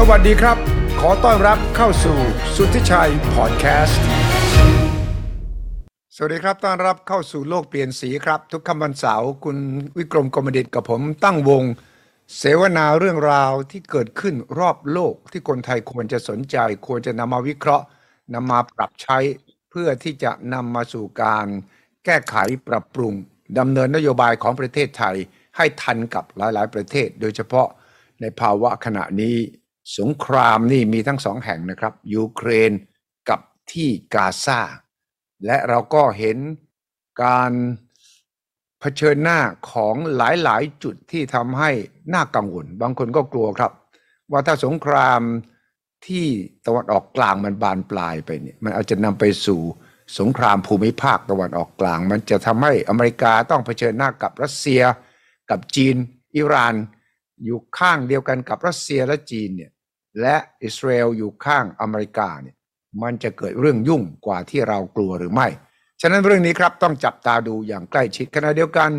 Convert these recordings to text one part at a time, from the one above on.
สวัสดีครับ ขอต้อนรับเข้าสู่สุทธิชัยพอดแคสต์ สวัสดีครับ ต้อนรับเข้าสู่โลกเปลี่ยนสีครับ ทุกคำวันเสาร์คุณวิกรมกรมดิตกับผมตั้งวง เสวนาเรื่องราวที่เกิดขึ้นรอบโลกที่คนไทยควรจะสนใจ ควรจะนำมาวิเคราะห์นำมาปรับใช้เพื่อที่จะนำมาสู่การแก้ไขปรับปรุงดำเนินนโยบายของประเทศไทยให้ทันกับหลาย ๆ ประเทศ โดยเฉพาะในภาวะขณะนี้ สงครามนี่มีทั้งสองแห่งนะครับ ยูเครนกับที่กาซาและเราก็เห็นการเผชิญหน้าของหลายๆ จุดที่ทำให้น่ากังวล บางคนก็กลัวครับ ว่าถ้าสงครามที่ตะวันออกกลางมันบานปลายไปเนี่ยมันอาจจะนำไปสู่สงครามภูมิภาคตะวันออกกลาง มันจะทำให้อเมริกาต้องเผชิญหน้ากับรัสเซีย กับจีน อิหร่าน อยู่ข้างเดียวกันกับรัสเซียและจีนเนี่ย และอิสราเอลอยู่ข้างอเมริกาเนี่ยมันจะเกิดเรื่องยุ่งกว่าที่เรากลัวหรือไม่ ฉะนั้นเรื่องนี้ครับต้องจับตาดูอย่างใกล้ชิดขณะเดียวกัน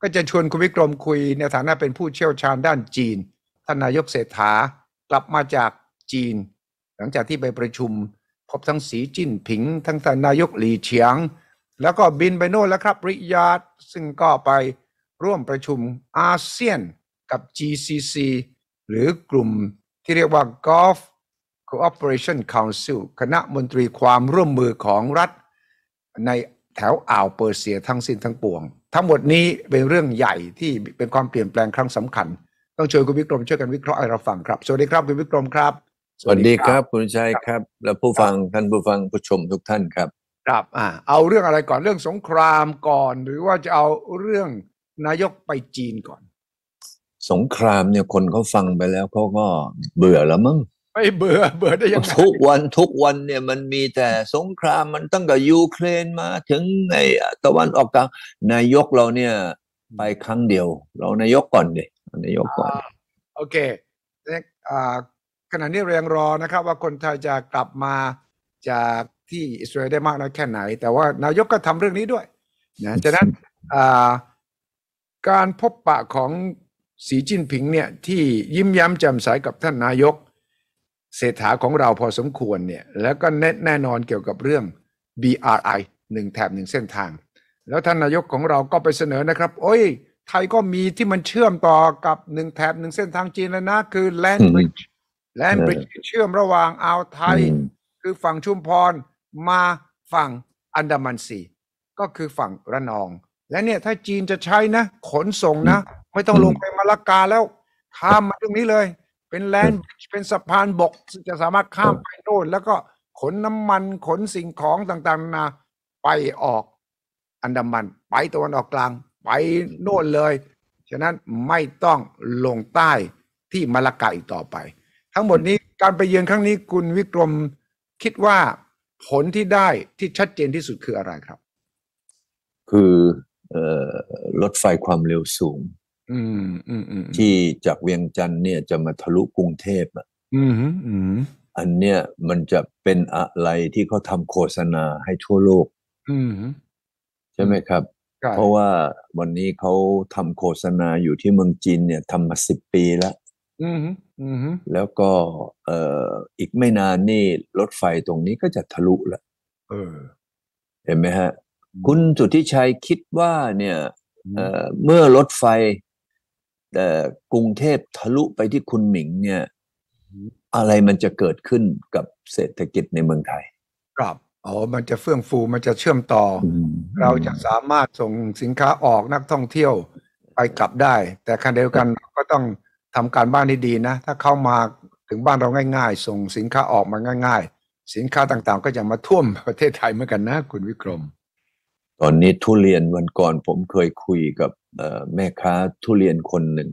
ก็จะชวนคุณวิกรมคุยในฐานะเป็นผู้เชี่ยวชาญด้านจีนท่านนายกเศรษฐากลับมาจากจีน หลังจากที่ไปประชุม พบทั้งสีจิ้นผิง ทั้งท่านนายกหลีเฉียง แล้วก็บินไปโน่นแล้วครับริยาดซึ่งก็ไปร่วมประชุมอาเซียนกับ GCC หรือกลุ่ม ที่เรียกว่า Gulf Cooperation Council คณะมนตรีความร่วมมือของรัฐ ในแถวอ่าวเปอร์เซียทั้งสิ้นทั้งปวง ทั้งหมดนี้เป็นเรื่องใหญ่ที่เป็นความเปลี่ยนแปลงครั้งสำคัญ ต้องช่วยคุณวิกรมช่วยกันวิเคราะห์ให้เราฟังครับ สวัสดีครับคุณวิกรมครับ สวัสดีครับคุณชัยครับ และผู้ฟังท่านผู้ฟังผู้ชมทุกท่านครับครับอ่าเอาเรื่องอะไรก่อนเรื่องสงครามก่อน หรือว่าจะเอาเรื่องนายกไปจีนก่อน สงครามเนี่ยคนเขาฟังไปแล้วเขาก็เบื่อแล้วมั้งไม่เบื่อเบื่อได้ยังไงทุกวันทุกวันเนี่ยมันมีแต่สงครามมันตั้งแต่ยูเครนมาถึงไอ้ตะวันออกกลางนายกเราเนี่ย ไปครั้งเดียว เรานายกก่อนดินายกก่อน โอเคเนี่ยอ่าขณะนี้เรายังรอนะครับ ว่าคนไทยจะกลับมาจากที่อิสราเอลได้มากน้อยแค่ไหน แต่ว่านายกก็ทำเรื่องนี้ด้วยนะฉะนั้นอ่าการพบปะของ สีจิ้นผิงเนี่ยที่ยิ้มย้ำแจ่มใสกับท่านนายก เศรษฐาของเราพอสมควรเนี่ยแล้วก็แน่แน่นอนเกี่ยวกับเรื่อง BRI หนึ่งแถบหนึ่งเส้นทาง แล้วท่านนายกของเราก็ไปเสนอนะครับ โอ้ย ไทยก็มีที่มันเชื่อมต่อกับหนึ่งแถบหนึ่งเส้นทางจีนแล้วนะ คือ Land อืม Bridge Land Bridge ที่เชื่อมระหว่างอ่าวไทยอืมคือฝั่งชุมพรมาฝั่งอันดามันซีก็คือฝั่งระนอง และเนี่ยถ้าจีนจะใช้นะ ขนส่งนะไม่ต้องลงไปมาลากาแล้ว ข้ามมาตรงนี้เลย เป็นแลนด์เป็นสะพานบกจะสามารถข้ามไปโน่นแล้วก็ขนน้ำมันขนสิ่งของต่างๆนาไปออกอันดามัน ไปตะวันออกกลาง ไปโน่นเลย ฉะนั้นไม่ต้องลงใต้ที่มาลากาอีกต่อไป ทั้งหมดนี้การไปเยือนครั้งนี้คุณวิกรมคิดว่าผลที่ได้ที่ชัดเจนที่สุดคืออะไรครับ คือรถไฟความเร็วสูง ที่จากเวียงจันทร์เนี่ยจะมาทะลุกรุงเทพอะอืมอืมอันเนี้ยมันจะเป็นอะไรที่เขาทำโฆษณาให้ทั่วโลกอืมใช่ไหมครับใช่เพราะว่าวันนี้เขาทำโฆษณาอยู่ที่เมืองจีนเนี่ยทำมาสิบปีแล้วอืมอืมแล้วก็เอ่ออีกไม่นานนี่รถไฟตรงนี้ก็จะทะลุแล้วเออเห็นไหมฮะอืมคุณสุทธิชัยคิดว่าเนี่ยเอ่อเมื่อรถไฟ เอ่อกรุงเทพทะลุไปที่คุณหมิงเนี่ยอะไรมันจะเกิดขึ้นกับเศรษฐกิจในเมืองไทย ครับอ๋อมันจะเฟื่องฟูมันจะเชื่อมต่ออเราจะสามารถส่งสินค้าออกนักท่องเที่ยวไปกลับได้ แต่ขณะเดียวกันก็ต้องทำการบ้านให้ดีนะ ถ้าเข้ามาถึงบ้านเราง่าย ๆ ส่งสินค้าออกมาง่าย ๆ สินค้าต่างๆ ก็จะมาท่วมประเทศไทยเหมือนกันนะ คุณวิกรม ตอนนี้ทุเรียนวันก่อนผมเคยคุยกับเอ่อแม่ค้าทุเรียนคนหนึ่ง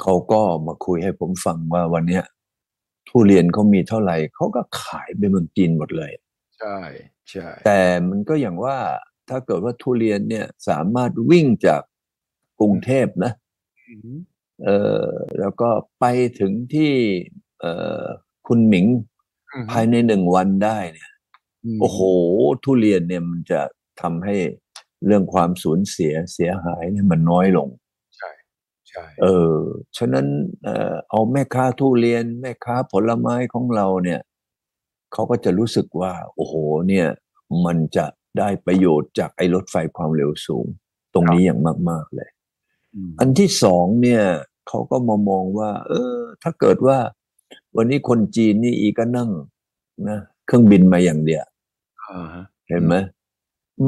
เขาก็มาคุยให้ผมฟังว่าวันเนี้ยทุเรียนเขามีเท่าไหร่เขาก็ขายไปเมืองจีนหมดเลย ใช่ใช่แต่มันก็อย่างว่าถ้าเกิดว่าทุเรียนเนี่ยสามารถวิ่งจากกรุงเทพนะอืมเออแล้วก็ไปถึงที่ เออคุณหมิงภายในหนึ่งวันได้เนี่ยม โอ้โห ทุเรียนเนี่ยมันจะทำให้เรื่องความสูญเสียเสียหายเนี่ยมันน้อยลง ใช่ใช่ใช่เออฉะนั้นเออเอาแม่ค้าทุเรียน แม่ค้าผลไม้ของเราเนี่ยเขาก็จะรู้สึกว่า โอ้โห เนี่ย มันจะได้ประโยชน์จากไอ้รถไฟความเร็วสูง ตรงนี้อย่างมาก ๆเลยมอันที่สองเนี่ยเขาก็มามองว่า เออ ถ้าเกิดว่า วันนี้คนจีนนี่อีก็นั่งนะเครื่องบินมาอย่างเดียว อ่าฮะ เห็นไหม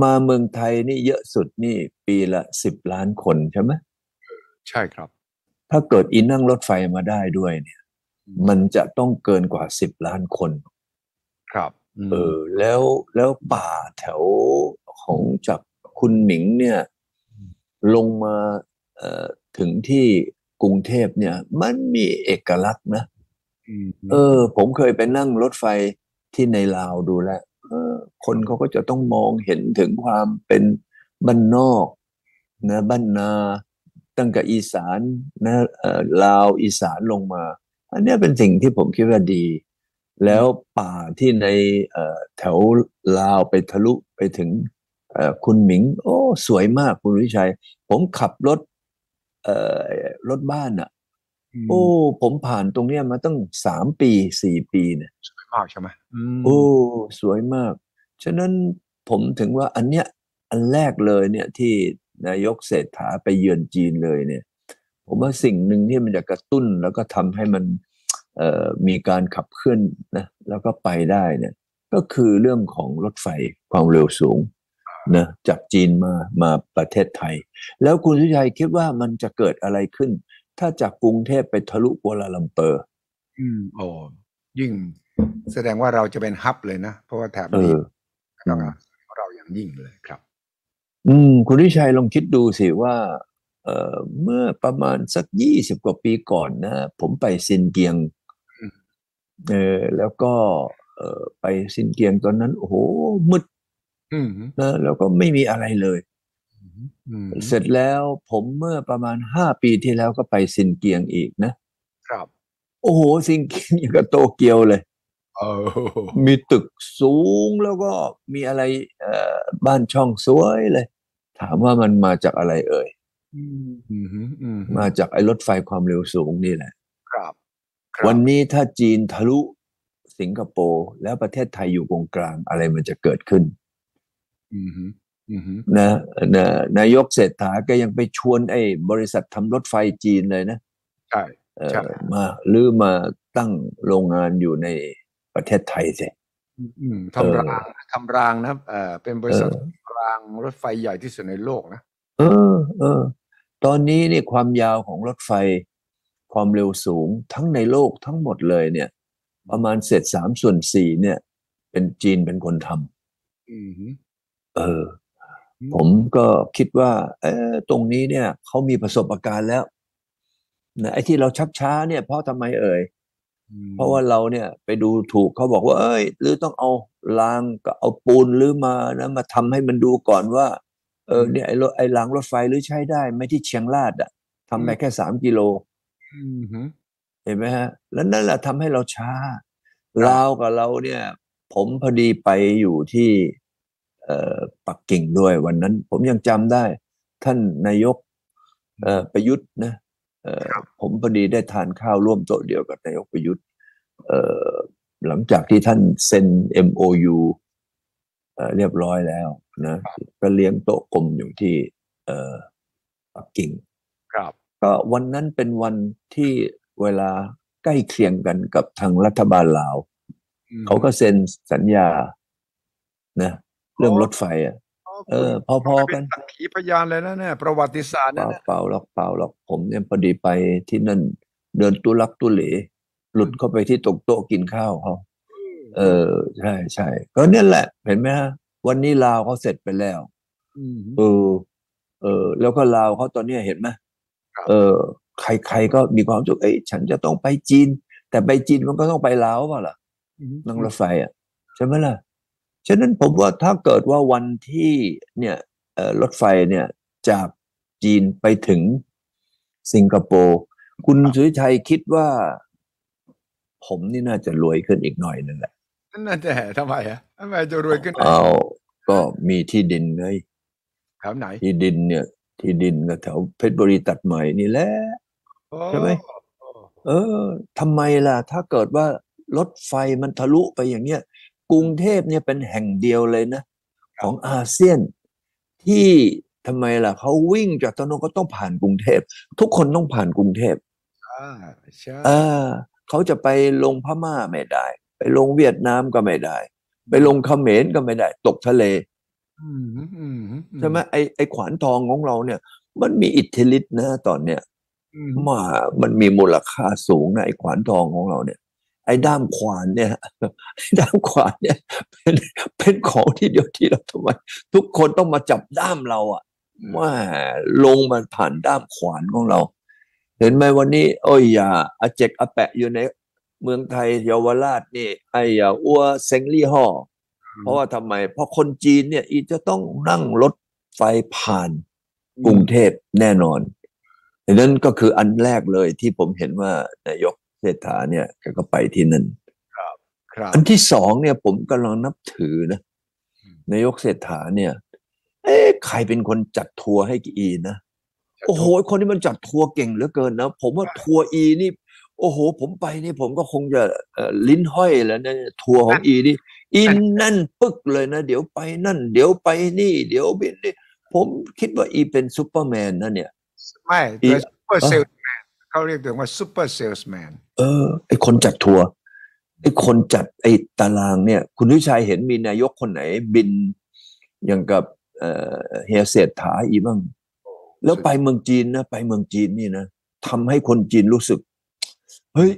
มาเมืองไทยนี่เยอะสุดนี่ปีละสิบล้านคนใช่ไหมใช่ครับ ถ้าเกิดอีนั่งรถไฟมาได้ด้วยเนี่ย มันจะต้องเกินกว่าสิบล้านคน ครับมเออแล้วแล้วป่าแถวของจากคุณหมิงเนี่ย ลงมาเอ่อถึงที่กรุงเทพเนี่ย มันมีเอกลักษณ์นะมเออ ผมเคยไปนั่งรถไฟที่ในลาวดูแล้วเออ คนเขาก็จะต้องมองเห็นถึงความเป็นบ้านนอกนะบ้านนาตั้งแต่อีสานนะเอ่อลาวอีสานลงมา อันเนี้ยเป็นสิ่งที่ผมคิดว่าดี แล้วป่าที่ในเอ่อแถวลาวไปทะลุไปถึงเอ่อคุณหมิง โอ้ สวยมากคุณวิชัย ผมขับรถเอ่อรถบ้านอะมโอ้ ผมผ่านตรงเนี้ยมาตั้งสามปีสี่ปีเนี่ยสวย มากใช่ไหมอืมโอ้สวยมาก ฉะนั้นผมถึงว่าอันเนี้ยอันแรกเลยเนี่ยที่นายกเศรษฐาไปเยือนจีนเลยเนี่ย ผมว่าสิ่งหนึ่งที่มันจะกระตุ้นแล้วก็ทำให้มันเอ่อมีการขับเคลื่อนนะแล้วก็ไปได้เนี่ย ก็คือเรื่องของรถไฟความเร็วสูงนะจากจีนมามาประเทศไทย แล้วคุณสุชัยคิดว่ามันจะเกิดอะไรขึ้น ถ้าจากกรุงเทพไปทะลุกัวลาลัมเปอร์ อืมโอ้ยิ่ง แสดงว่าเราจะเป็นฮับเลยนะ เพราะว่าแถบเอนี้อเราเราอย่างยิ่งเลยครับ อืม คุณวิชัยลองคิดดูสิว่าเอ่อเมื่อประมาณสักยี่สิบกว่าปีก่อนนะ ผมไปซินเกียงอืมเออแล้วก็ เอ่อไปซินเกียงตอนนั้น โอ้โหมืดอืมนะแล้วก็ไม่มีอะไรเลยอืมเสร็จแล้วผมเมื่อประมาณห้าปีที่แล้วก็ไปซินเกียงอีกนะครับ โอ้โหซินเกียงอย่างกับโตเกียวเลยเออ มีตึกสูงแล้วก็มีอะไรเอ่อบ้านช่องสวยเลย ถามว่ามันมาจากอะไรเอ่ยอืมอืมอืมมาจากไอ้รถไฟความเร็วสูงนี่แหละครับครับ วันนี้ถ้าจีนทะลุสิงคโปร์แล้วประเทศไทยอยู่ตรงกลางอะไรมันจะเกิดขึ้นอืมอืมนะนะนายกเศรษฐาก็ยังไปชวนไอ้บริษัททำรถไฟจีนเลยนะ ใช่เอ่อใช่มาหรือมาตั้งโรงงานอยู่ใน ประเทศไทยสิอืมทำรางทำรางนะเอ่อเป็นบริษัทเออรางรถไฟใหญ่ที่สุดในโลกนะเออ เออ ตอนนี้นี่ความยาวของรถไฟ ความเร็วสูงทั้งในโลกทั้งหมดเลยเนี่ย ประมาณเศษสามส่วนสี่เนี่ย เป็นจีนเป็นคนทำอืมเออ ผมก็คิดว่า เออตรงนี้เนี่ยเขามีประสบการณ์แล้วนะไอ้ที่เราชักช้าเนี่ยเพราะทำไมเอ่ยอืม เพราะว่าเราเนี่ยไปดูถูกเขาบอกว่า เอ้ยหรือต้องเอารางกับเอาปูนหรือมานะมาทำให้มันดูก่อนว่า เออเนี่ยไอ้รถไอ้รางรถไฟหรือใช้ได้ไหม่ที่เชียงรายอะทำไปแค่สามกิโลอืมฮึเห็นไหมฮะ แล้วนั่นแหละทำให้เราช้าลาวกับเราเนี่ย ผมพอดีไปอยู่ที่เอ่อปักกิ่งด้วยวันนั้น ผมยังจำได้ ท่านนายกเอ่อประยุทธ์นะเอ่อ ผมพอดีได้ทานข้าวร่วมโต๊ะเดียวกับนายกประยุทธ์เอ่อหลังจากที่ท่านเซ็น MOU เอ่อเรียบร้อยแล้วนะก็เลี้ยงโต๊ะกลมอยู่ที่เอ่อปักกิ่งครับก็วันนั้นเป็นวันที่เวลาใกล้เคียงกันกับทางรัฐบาลลาวอืมเขาก็เซ็นสัญญานะเรื่องรถไฟอะ เออ พอๆกันเป็สักขีพยานเลยนะเนี่ยประวัติศาสตร์เปนั่ล่านนะเปล่าหรอกเปล่าหรอกผมเนี่ยพอดีไปที่นั่น เดินตุลักตุเหลหลุดเข้าไปที่ตรงโต๊ะกินข้าวเขาเออใช่ใช่ก็เนี่ยแหละ เห็นไหมฮะวันนี้ลาวเขาเสร็จไปแล้วมเออ เออ แล้วก็ลาวเขาตอนเนี้ยเห็นไหมครับเออ ใครๆก็มีความรู้สึกเอ้ยฉันจะต้องไปจีน แต่ไปจีนมันก็ต้องไปลาวเปล่าล่ะนั่งรถไฟอะใช่ไหมล่ะ ฉะนั้นผมว่าถ้าเกิดว่าวันที่เนี่ยเอ่อรถไฟเนี่ยจากจีนไปถึงสิงคโปร์คุณสุริชัยคิดว่า ผมนี่น่าจะรวยขึ้นอีกหน่อยหนึ่งแหละนั่นน่ะแต่ทำไมอะทำไมจะรวยขึ้นเอาก็มีที่ดินไงแถวไหน ที่ดินเนี่ย ที่ดินก็แถวเพชรบุรีตัดใหม่นี่แหละใช่ไหมเออทำไมล่ะ ถ้าเกิดว่ารถไฟมันทะลุไปอย่างเงี้ย กรุงเทพเนี่ยเป็นแห่งเดียวเลยนะ ของอาเซียนที่ทำไมล่ะเขาวิ่งจากตะนนก็ต้องผ่านกรุงเทพ ทุกคนต้องผ่านกรุงเทพอ่าใช่เออเขาจะไปลงพม่าไม่ได้ ไปลงเวียดนามก็ไม่ได้ ไปลงเขมรก็ไม่ได้ ตกทะเลอืมอืมอืมใช่ไหมไอไอขวานทองของเราเนี่ย มันมีอิทธิฤทธิ์นะตอนเนี้ยอืมมามันมีมูลค่าสูงนะไอ้ขวานทองของเราเนี่ย ไอ้ด้ามขวานเนี่ยไอ้ด้ามขวานเนี่ยเป็นเป็นของที่เดียวที่เราทำไมทุกคนต้องมาจับด้ามเราอะว่าลงมาผ่านด้ามขวานของเรา เห็นไหมวันนี้ โอ้ยอย่าอาเจกอาแปะอยู่ในเมืองไทยเยาวราชนี่ ไอ้อย่าอ้วเซ็งลี่ห่ออเพราะว่าทำไม เพราะคนจีนเนี่ย อีจะต้องนั่งรถไฟผ่านกรุงเทพแน่นอนดังนั้นก็คืออันแรกเลยที่ผมเห็นว่านายก เศรษฐาเนี่ยแกก็ไปที่นั่นครับอันที่สองเนี่ยผมกำลังนับถือนะอืมนายกเศรษฐาเนี่ย เอ๊ะใครเป็นคนจัดทัวร์ให้อีนะ โอ้โห คนที่มันจัดทัวร์เก่งเหลือเกินนะ ผมว่าทัวร์อีนี่ โอ้โห ผมไปนี่ผมก็คงจะเอ่อลิ้นห้อยแล้วนะทัวร์ของอีนี่อินนั่นปึกเลยนะ เดี๋ยวไปนั่น เดี๋ยวไปนี่ เดี๋ยวบินนี่ ผมคิดว่าอีเป็นซูเปอร์แมนนะเนี่ย ไม่อีเป็นซูเปอร์เออเซลส์แมน เขาเรียกถึงว่า super salesman เออ ไอคนจัดทัวร์ไอคนจัดไอตารางเนี่ย คุณวิชัยเห็นมีนายกคนไหนบินอย่างกับเอ่อเฮียเศรษฐาอีบ้าง แล้วไปเมืองจีนนะ ไปเมืองจีนนี่นะทำให้คนจีนรู้สึก เฮ้ย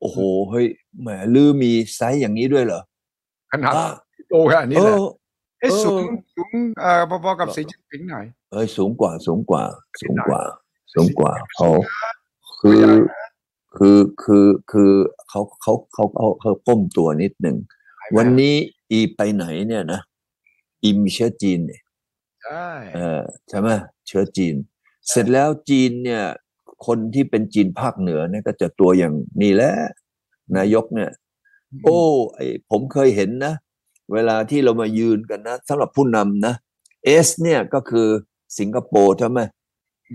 โอ้โห เฮ้ย แหมลือมีไซส์อย่างนี้ด้วยเหรอ ขนาดอะโตขนาดนี้เอเลยอเอ๊ะเออสูงสูงเอ่อพอๆกับเออสีจิ้นผิงหน่อย เอ้ยสูงกว่า สูงกว่า สูงกว่า สูงกว่าสูเขางนะ คือคือคือคือเขาเขาเขาเขาเขาก้มตัวนิดหนึ่ง วันนี้อีไปไหนเนี่ยนะอีมีเชื้อจีนเนี่ยใช่เออใช่ไหมเชื้อจีน เสร็จแล้วจีนเนี่ย คนที่เป็นจีนภาคเหนือเนี่ยก็จะตัวอย่างนี่แหละนายกเนี่ย โอ้ไอผมเคยเห็นนะ เวลาที่เรามายืนกันนะสำหรับผู้นำนะ S เนี่ยก็คือสิงคโปร์ใช่ไหม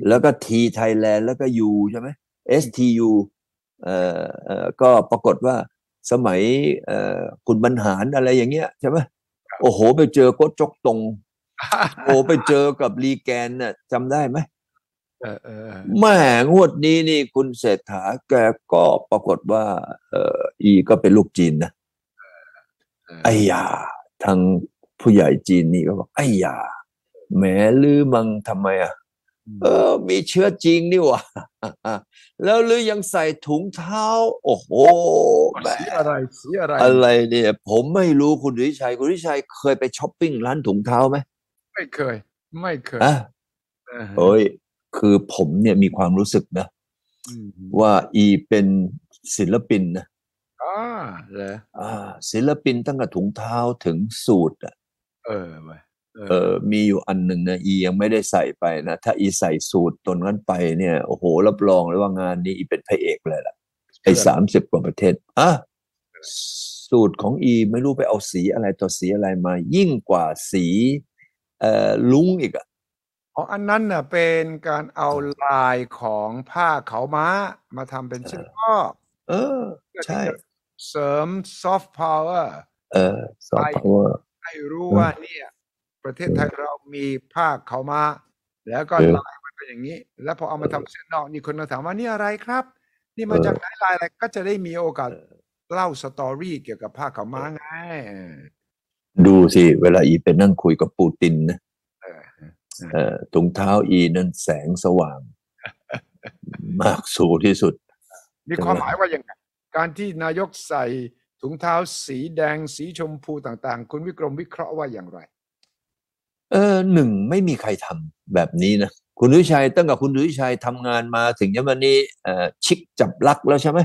แล้วก็ T ไทยแลนด์แล้วก็ U ใช่ไหม STU เอ่อเอ่อก็ปรากฏว่าสมัยเอ่อคุณบรรหารอะไรอย่างเงี้ยใช่ไหมโอ้โห ไปเจอโกจกตรง โอ้ไปเจอกับลีแกนน่ะจำได้ไหมเออเออเออแม่งวดนี้นี่คุณเศรษฐาแกก็ปรากฏว่า เอ่ออีก็เป็นลูกจีนนะไอ้ยาทางผู้ใหญ่จีนนี่ก็บอกไอ้ยาแหมลือมังทำไมอะ เออ มีเชื้อจริงนี่หว่าแล้วลือยังใส่ถุงเท้า โอ้โหแหมสีอะไรสีอะไร อะไรเนี่ย ผมไม่รู้คุณวิชัย คุณวิชัยเคยไปช้อปปิ้งร้านถุงเท้าไหมไม่เคย ไม่เคยอะเออเอ้ยคือผมเนี่ยมีความรู้สึกนะอืมว่าอีเป็นศิลปินนะอ่าเหรออ่า ศิลปินตั้งแต่ถุงเท้าถึงสูตรอะ เออไป เอเอออมีอยู่อันหนึ่งนะอียังไม่ได้ใส่ไปนะ ถ้าอีใส่สูตรตนนั้นไปเนี่ยโอ้โหรับรองเลยว่างานนี้อีเป็นพระเอกเลยล่ะไอ้สามสิบกว่าประเทศอะสูทของอีไม่รู้ไปเอาสีอะไรต่อสีอะไรมา ยิ่งกว่าสีเอ่อลุงอีกอะอ๋ออันนั้นน่ะเป็นการเอาลายของผ้าขาวม้ามาทำเป็นเสื้อครอบเออ ใช่ เสริมซอฟต์พาวเวอร์เออซอฟต์พาวเวอร์ให้รู้ว่าเนี่ย ประเทศไทยเรามีผ้าขาวม้าแล้วก็เออลายมันเป็นอย่างนี้ แล้วพอเอามาทำเสื้อนอกนี่คนมาถามว่านี่อะไรครับ นี่มาจากไหนลายอะไรก็จะได้มีโอกาสเล่าสตอรี่เกี่ยวกับผ้าขาวม้าไงเออดูสิเวลาอีไปนั่งคุยกับปูตินนะเออเอ่อถุงเท้าอีนั้นแสงสว่าง มากสูงที่สุด มีความหมายว่าอย่างไงการที่นายกใส่ถุงเท้าสีแดงสีชมพูต่าง ๆ คุณวิกรมวิเคราะห์ว่าอย่างไร เออหนึ่งไม่มีใครทำแบบนี้นะคุณวิชัยตั้งแต่คุณวิชัยทำงานมาถึงยันวันนี้เอ่อชิกจับลักแล้วใช่ไหม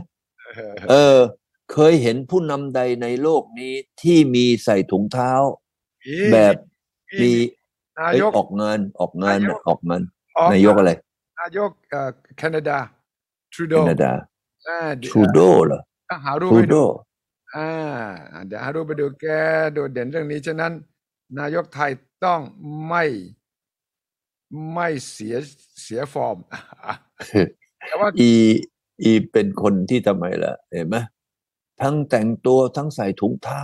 เออ เคยเห็นผู้นำใดในโลกนี้ที่มีใส่ถุงเท้า แบบมีนาเอ้ยยกออกงานออกงานนายกน่ะออกงานออกนายกอะไรนายกเอ่อแคนาดาทรูโดแคนาดาอ่าทรูโดเหรออะหารูปทรูให้โดดูอ่าเดี๋ยวหารูปไปดูแกโดดเด่นเรื่องนี้ฉะนั้น นายกไทยต้องไม่ไม่เสียเสียฟอร์มแต่ว่าอีอีเป็นคนที่ทำไมล่ะ เห็นไหมทั้งแต่งตัวทั้งใส่ถุงเท้า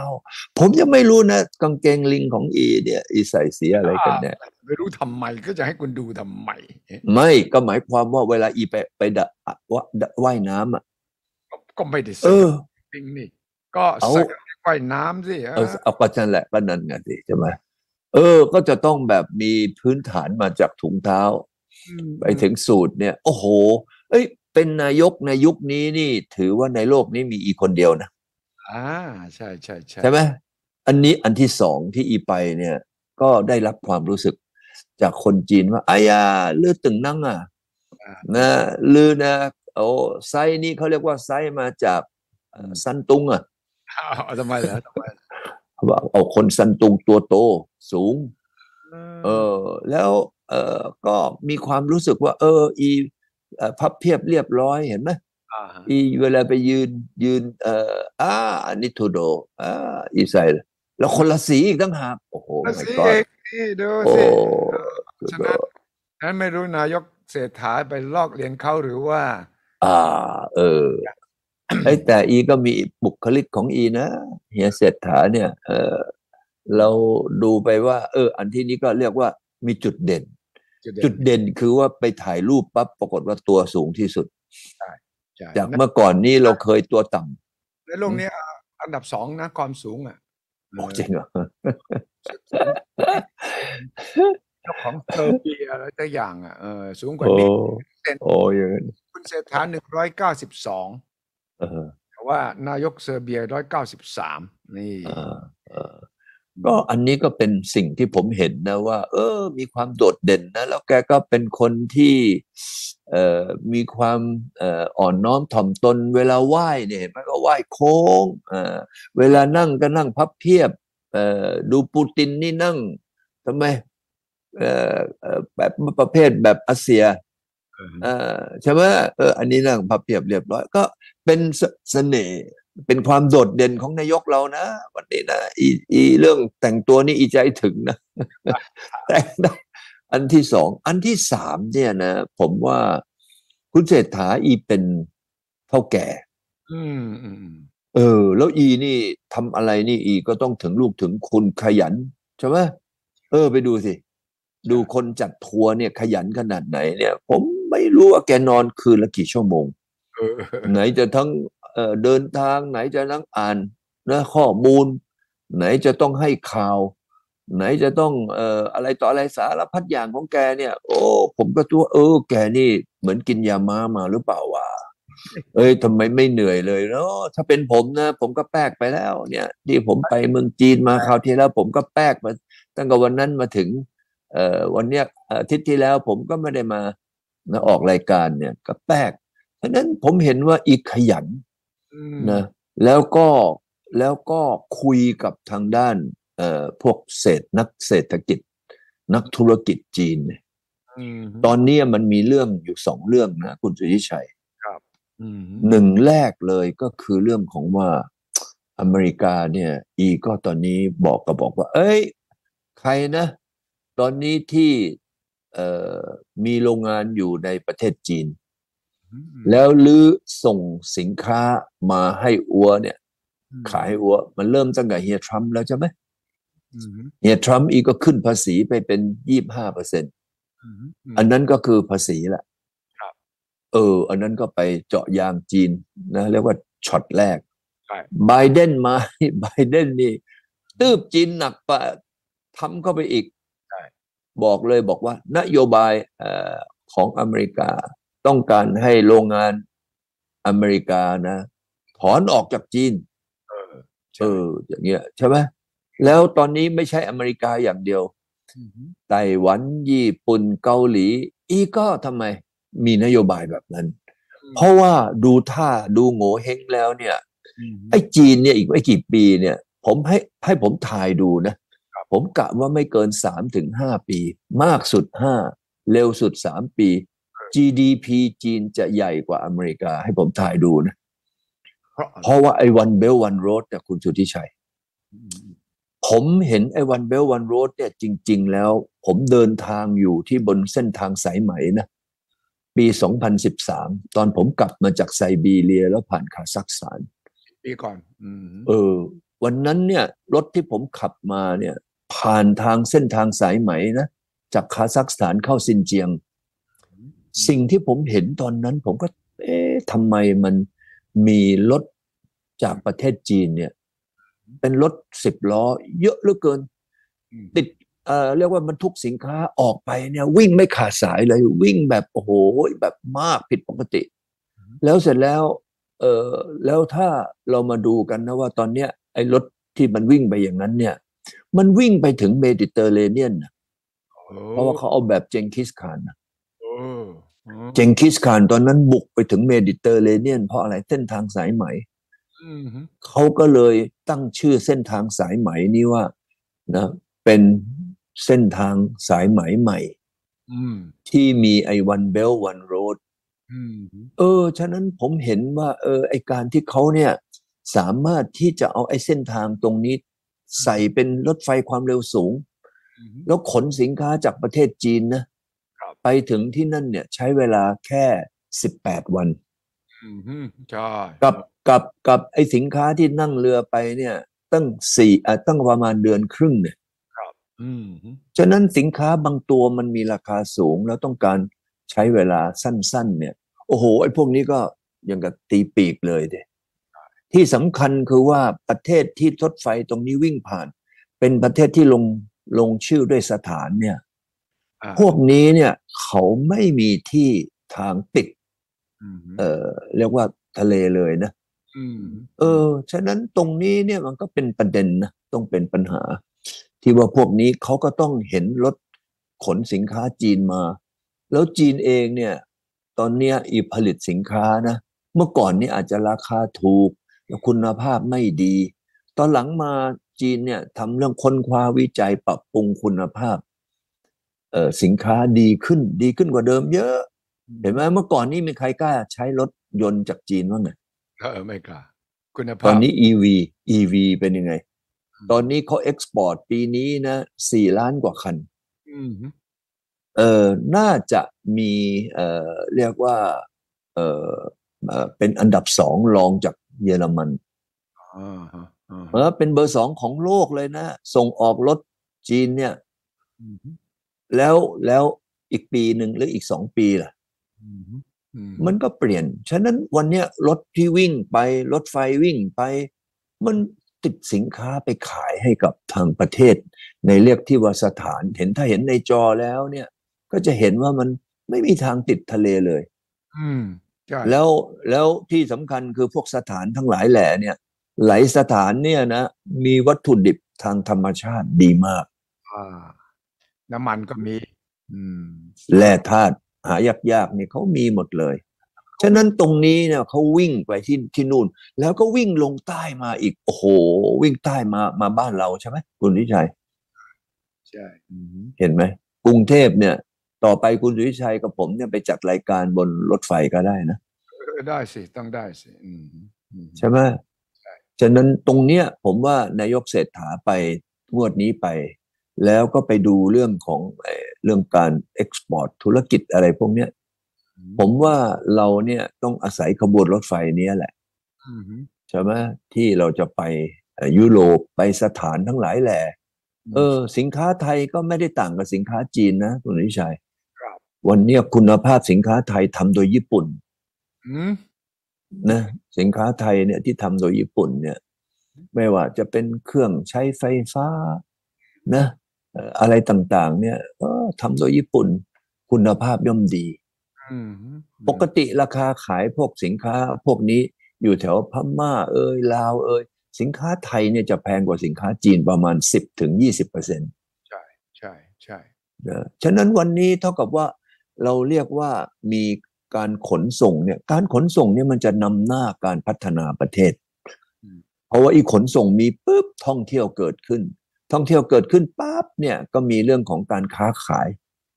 ผมยังไม่รู้นะ กางเกงลิงของอี เนี่ย อีใส่สีอะไรกันเนี่ย ไม่รู้ทำไมก็จะให้คุณดูทำไม ไม่ก็หมายความว่าเวลาอีไปไปดะวะดะว่ายน้ำอะก็ก็ไม่ได้เอใส่อจริงนี่ ก็เอาใส่ ว่ายน้ำสิเออเอาก็นั่นแหละก็นั่นไงสิใช่ไหมเออ ก็จะต้องแบบมีพื้นฐานมาจากถุงเท้ามไปถึงสูตรเนี่ย โอ้โห เอ้ย เป็นนายกในยุคนี้นี่ ถือว่าในโลกนี้มีอีกคนเดียวนะอ่าใช่ใช่ใช่ใช่ไหมอันนี้อันที่สองที่อีไปเนี่ย ก็ได้รับความรู้สึกจากคนจีนว่าอายาลือตึงนั่งอะอ่านะลือนะโอ้ไซส์นี่เขาเรียกว่าไซส์มาจากเอ่อซันตุงอะ อ้าวทำไมเหรอทำไมเขาบอกเอาคนซันตุงตัวโตสูงเอออ แล้ว เออก็มีความรู้สึกว่า เออ อีเอ่อพับเพียบเรียบร้อยเห็นไหมอ่าฮะอีเวลาไปยืนยืน เอ่ออ่าอันนี้ทูโดอ่าอีใส่แล้วคนละสีอีกตั้งหากโอ้โหแล้ว my สิ god เอกนี่ดูโอ้สิฉะนั้นนั้นไม่รู้นายกเศรษฐาไปลอกเรียนเขาหรือว่า อ่า เออ ไอ้ยแต่อีก็มีบุคลิกของอีนะเฮียเศรษฐาเนี่ย เออเราดูไปว่า เออ อันที่นี้ก็เรียกว่ามีจุดเด่น จุดเด่นคือว่าไปถ่ายรูปปั๊บปรากฏว่าตัวสูงที่สุดใช่จากเมื่อก่อนนี้เราเคยตัวต่ำในโลกนี้อะอันดับสองนะความสูงอะโอ้จริงเหรอเจ้าของเซอร์เบียอะไรตัวอย่างอะเออสูงกว่าโอ้นี้โอ้อย่างนั้นคุณเศรษฐาหนึ่งร้อยเก้าสิบสองเออ แต่ว่านายกเซอร์เบียร้อยเก้าสิบสามนี่เออเออก็อันนี้ก็เป็นสิ่งที่ผมเห็นนะว่า เออ มีความโดดเด่นนะ แล้วแกก็เป็นคนที่เอ่อมีความเอ่ออ่อนน้อมถ่อมตน เวลาไหว้เนี่ยเห็นไหมันก็ไหว้โค้งเอ่อเวลานั่งก็นั่งพับเพียบเอ่อดูปูตินนี่นั่งทำไมเอ่อเอ่อแบบประเภทแบบอาเซียเออเออ ใช่ไหมเอออันนี้นั่งพับเพียบเรียบร้อย ก็เป็นเสเสน่ห์เป็นความโดดเด่นของนายกเรานะ วันนี้นะอีอีเรื่องแต่งตัวนี่อีใจถึงนะแต่งได้อันที่สอง อันที่สามเนี่ยนะ ผมว่าคุณเศรษฐาอีเป็นเท่าแก่อืมอืมอืมเออ แล้วอีนี่ทำอะไรนี่อีก็ต้องถึงลูกถึงคุณขยันใช่ไหมเออ ไปดูสิ ดูคนจัดทัวร์เนี่ย ขยันขนาดไหนเนี่ย ผม ไม่รู้ว่าแกนอนคืนละกี่ชั่วโมงเออไหนจะทั้งเอ่อเดินทาง ไหนจะทั้งอ่านนะข้อมูล ไหนจะต้องให้ข่าว ไหนจะต้องเอ่ออะไรต่ออะไรสารพัดอย่างของแกเนี่ย โอ้ผมก็ตัวเออ แกนี่เหมือนกินยาม้ามาหรือเปล่าวะเอ้ยทำไมไม่เหนื่อยเลยเนาะถ้าเป็นผมนะ ผมก็แป๊กไปแล้ว เนี่ย ที่ผมไปเมืองจีนมาคราวที่แล้ว ผมก็แป๊กมาตั้งแต่วันนั้นมาถึง เอ่อวันเนี้ยอาทิตย์ที่แล้วผมก็ไม่ได้มา นะออกรายการเนี่ยก็แป๊กฉะนั้นผมเห็นว่าอีกขยันอืมนะแล้วก็แล้วก็คุยกับทางด้านเอ่อพวกเศรษฐนักเศรษฐกิจ นักธุรกิจจีนเนี่ยอืมตอนนี้มันมีเรื่องอยู่สองเรื่องนะคุณสุทธิชัยอืมหนึ่งแรกเลยก็คือเรื่องของว่าอเมริกาเนี่ย อีก็ตอนนี้บอกก็บอกว่า เอ้ย ใครนะ ตอนนี้ที่เอ่อ มีโรงงานอยู่ในประเทศจีนอืมแล้วลือส่งสินค้ามาให้อัวเนี่ยอืมขายให้อัวมันเริ่มตั้งแต่เฮียทรัมป์แล้วใช่ไหมอืมเฮียทรัมป์อีกก็ขึ้นภาษีไปเป็นยี่บห้าเปอร์เซ็นอืมอืมอันนั้นก็คือภาษีแหละครับเออ อันนั้นก็ไปเจาะยางจีนนะเรียกว่าช็อตแรกใช่ไบเดนมาไบเดนนี่ตืบจีนหนักปะทำเข้าไปอีกใช่ บอกเลยบอกว่านโยบายเอ่อของอเมริกาต้องการให้โรงงานอเมริกานะ ถอนออกจากจีนเออเอออย่างเงี้ยใช่ไหมแล้วตอนนี้ไม่ใช่อเมริกาอย่างเดียวอืมไต้หวันญี่ปุ่นเกาหลี อีก็ทำไมมีนโยบายแบบนั้น เพราะว่าดูท่าดูโง่เฮงแล้วเนี่ยอืมไอ้จีนเนี่ยอีกไม่กี่ปีเนี่ย ผมให้ให้ผมทายดูนะ ผมกะว่าไม่เกินสามถึงห้าปี มากสุดห้าเร็วสุดสามปี GDP จีนจะใหญ่กว่าอเมริกา ให้ผมทายดูนะเพราะเพราะว่าไอ้วันเบลวันโรดเนี่ยคุณสุทธิชัยอืมผมเห็นไอ้วันเบลวันโรดเนี่ยจริง ๆ แล้ว ผมเดินทางอยู่ที่บนเส้นทางสายไหมนะปี 2013 ตอนผมกลับมาจากไซบีเรียแล้วผ่านคาซัคสถาน ปีก่อนอืมเออ วันนั้นเนี่ย รถที่ผมขับมาเนี่ย ผ่านทางเส้นทางสายไหมนะจากคาซัคสถานเข้าซินเจียง สิ่งที่ผมเห็นตอนนั้น ผมก็ เอ๊ะทำไมมันมีรถจากประเทศจีนเนี่ย เป็นรถสิบล้อ เยอะเหลือเกิน ติดเอ่อเรียกว่าบรรทุกสินค้าออกไปเนี่ย วิ่งไม่ขาดสายเลย วิ่งแบบโอ้โหแบบมากผิดปกติ แล้วเสร็จแล้วเออแล้วถ้าเรามาดูกันนะว่าตอนเนี้ยไอ้รถที่มันวิ่งไปอย่างนั้นเนี่ย มันวิ่งไปถึงเมดิเตอร์เรเนียนน่ะเพราะว่าเขาเอาแบบเจงคิสคานน่ะโอ้โอ้เจงคิสคานตอนนั้นบุกไปถึงเมดิเตอร์เรเนียน เพราะอะไรเส้นทางสายไหมอืมเขาก็เลยตั้งชื่อเส้นทางสายไหมนี้ว่านะเป็นเส้นทางสายไหมใหม่อืมที่มีไอ้วันเบลวันโรดอืมเออ ฉะนั้นผมเห็นว่า เออ ไอการที่เขาเนี่ย สามารถที่จะเอาไอ้เส้นทางตรงนี้ ใส่เป็นรถไฟความเร็วสูงอืมแล้วขนสินค้าจากประเทศจีนนะครับไปถึงที่นั่นเนี่ยใช้เวลาแค่สิบแปดวันอืมใช่กับกับกับไอ้สินค้าที่นั่งเรือไปเนี่ยตั้งสี่อะตั้งประมาณเดือนครึ่งเนี่ยอืมฉะนั้นสินค้าบางตัวมันมีราคาสูงแล้วต้องการใช้เวลาสั้น ๆ เนี่ย โอ้โหไอ้พวกนี้ก็ยังกับตีปีกเลยเด ที่สำคัญคือว่าประเทศที่รถไฟตรงนี้วิ่งผ่าน เป็นประเทศที่ลงลงชื่อด้วยสถานเนี่ยอ่าพวกนี้เนี่ยเขาไม่มีที่ทางติดอืมเอ่อเรียกว่าทะเลเลยนะอืมเออ ฉะนั้นตรงนี้เนี่ยมันก็เป็นประเด็นนะต้องเป็นปัญหา ที่ว่าพวกนี้เขาก็ต้องเห็นรถขนสินค้าจีนมา แล้วจีนเองเนี่ย ตอนเนี้ยอีผลิตสินค้านะเมื่อก่อนนี่อาจจะราคาถูกแล้ว คุณภาพไม่ดี ตอนหลังมาจีนเนี่ยทำเรื่องค้นคว้าวิจัยปรับปรุงคุณภาพเอ่อสินค้าดีขึ้นดีขึ้นกว่าเดิมเยอะ เห็นไหมเมื่อก่อนนี่มีใครกล้าใช้รถยนต์จากจีนบ้างไงเออไม่กล้าคุณภาพตอนนี้ EV EV เป็นยังไง ตอนนี้เขาเอ็กซ์พอร์ตปีนี้นะสี่ล้านกว่าคันอืมเออน่าจะมีเอ่อเรียกว่าเออเอ่อเป็นอันดับสองรองจาก เยอรมันอ่าฮะอ่าเออเป็นเบอร์สองของโลกเลยนะ ส่งออกรถจีนเนี่ยอืมแล้วแล้วอีกปีหนึ่งหรืออีกสองปีล่ะอืมอืมมันก็เปลี่ยน ฉะนั้นวันเนี้ยรถที่วิ่งไป รถไฟวิ่งไป มันติดสินค้าไปขายให้กับทางประเทศ ในเรียกที่ว่าสถาน เห็นถ้าเห็นในจอแล้วเนี่ย ก็จะเห็นว่ามันไม่มีทางติดทะเลเลยอืมใช่ แล้วแล้วที่สำคัญคือพวกสถานทั้งหลายแหล่เนี่ยหลายสถานเนี่ยนะ มีวัตถุดิบทางธรรมชาติดีมากอ่าน้ำมันก็มีอืมแร่ธาตุหายากๆเนี่ยเขามีหมดเลย ฉะนั้นตรงนี้เนี่ยเขาวิ่งไปที่ที่นู่น แล้วก็วิ่งลงใต้มาอีก โอ้โห วิ่งใต้มามาบ้านเราใช่ไหมคุณวิชัย ใช่อืมเห็นไหมกรุงเทพเนี่ย ต่อไปคุณสุวิชัยกับผมเนี่ยไปจัดรายการบนรถไฟก็ได้นะเออได้สิต้องได้สิอืมอืมใช่ไหมใช่ฉะนั้นตรงเนี้ยผมว่านายกเศรษฐาไปงวดนี้ไป แล้วก็ไปดูเรื่องของเอ่อเรื่องการเอ็กซ์พอร์ตธุรกิจอะไรพวกเนี้ยผมว่าเราเนี่ยต้องอาศัยขบวนรถไฟเนี้ยแหละอืมใช่ไหมที่เราจะไปเอ่อยุโรปไปสถานทั้งหลายแหล่เออ สินค้าไทยก็ไม่ได้ต่างกับสินค้าจีนนะคุณวิชัยครับ วันเนี้ยคุณภาพสินค้าไทยทำโดยญี่ปุ่นอืมนะสินค้าไทยเนี่ยที่ทำโดยญี่ปุ่นเนี่ย ไม่ว่าจะเป็นเครื่องใช้ไฟฟ้านะเอ่ออะไรต่างๆ เนี่ยก็ทำโดยญี่ปุ่น คุณภาพย่อมดีอืมปกติราคาขายพวกสินค้า พวกนี้อยู่แถวพม่า เอยลาวเอยสินค้าไทยเนี่ยจะแพงกว่าสินค้าจีนประมาณ10ถึง20เปอร์เซ็นต์ใช่ใช่ใช่นะฉะนั้นวันนี้เท่ากับว่า เราเรียกว่ามีการขนส่งเนี่ย การขนส่งเนี่ยมันจะนำหน้าการพัฒนาประเทศ เพราะว่าอีขนส่งมีปุ๊บท่องเที่ยวเกิดขึ้น ท่องเที่ยวเกิดขึ้นปั๊บเนี่ยก็มีเรื่องของการค้าขาย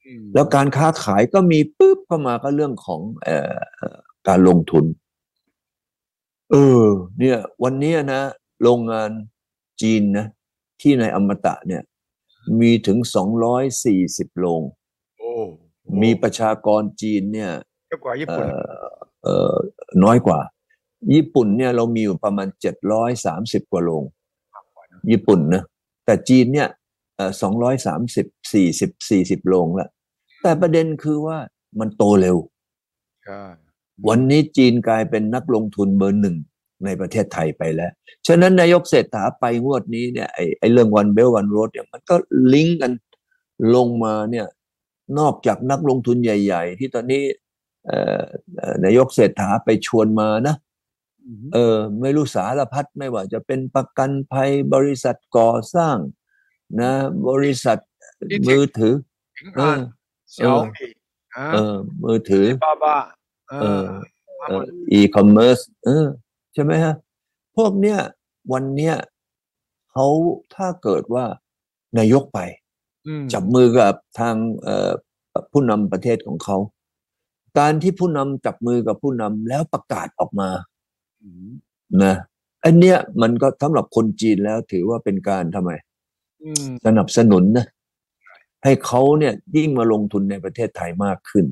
อืมแล้วการค้าขายก็มีปุ๊บเข้ามาก็เรื่องของเอ่อเอ่อการลงทุน เออ เนี่ย วันเนี้ยนะโรงงานจีนนะที่ในอมตะเนี่ย มีถึงสองร้อยสี่สิบโรงโอ้ มีประชากรจีนเนี่ยเยอะกว่าญี่เอ่ปุ่นอเอ่อน้อยกว่า ญี่ปุ่นเนี่ยเรามีอยู่ประมาณเจ็ดร้อยสามสิบกว่าโรงญี่ปุ่นนะแต่จีนเนี่ยเอ่อสองร้อยสามสิบสี่สิบสี่สิบโรงละแต่ประเด็นคือว่ามันโตเร็วใช่วันนี้จีนกลายเป็นนักลงทุนเบอร์หนึ่งในประเทศไทยไปแล้ว ฉะนั้นนายกเศรษฐาไปงวดนี้เนี่ยไอ้ไอ้เรื่องวันเบลวันโรดเนี่ยมันก็ลิงก์กันลงมาเนี่ย นอกจากนักลงทุนใหญ่ ๆ ที่ตอนนี้เอ่อเอ่อนายกเศรษฐาไปชวนมานะอืมเออไม่รู้สารพัดไม่ว่าจะเป็นประกันภัยบริษัทก่อสร้าง นะ บริษัทมือถือถึงเออ่าอนเซี่ยวมี่อ่าเออมือถือบาบาเอเอออเอ่อีคอมเมิร์ซเออ ใช่ไหมฮะ พวกเนี้ยวันเนี้ยเขาถ้าเกิดว่านายกไปม จับมือกับทางเอ่อผู้นำประเทศของเขา การที่ผู้นำจับมือกับผู้นำแล้วประกาศออกมาอืมนะอันเนี้ยมันก็สำหรับคนจีนแล้วถือว่าเป็นการทำไมอืมสนับสนุนนะให้เขาเนี่ยยิ่งมาลงทุนในประเทศไทยมากขึ้น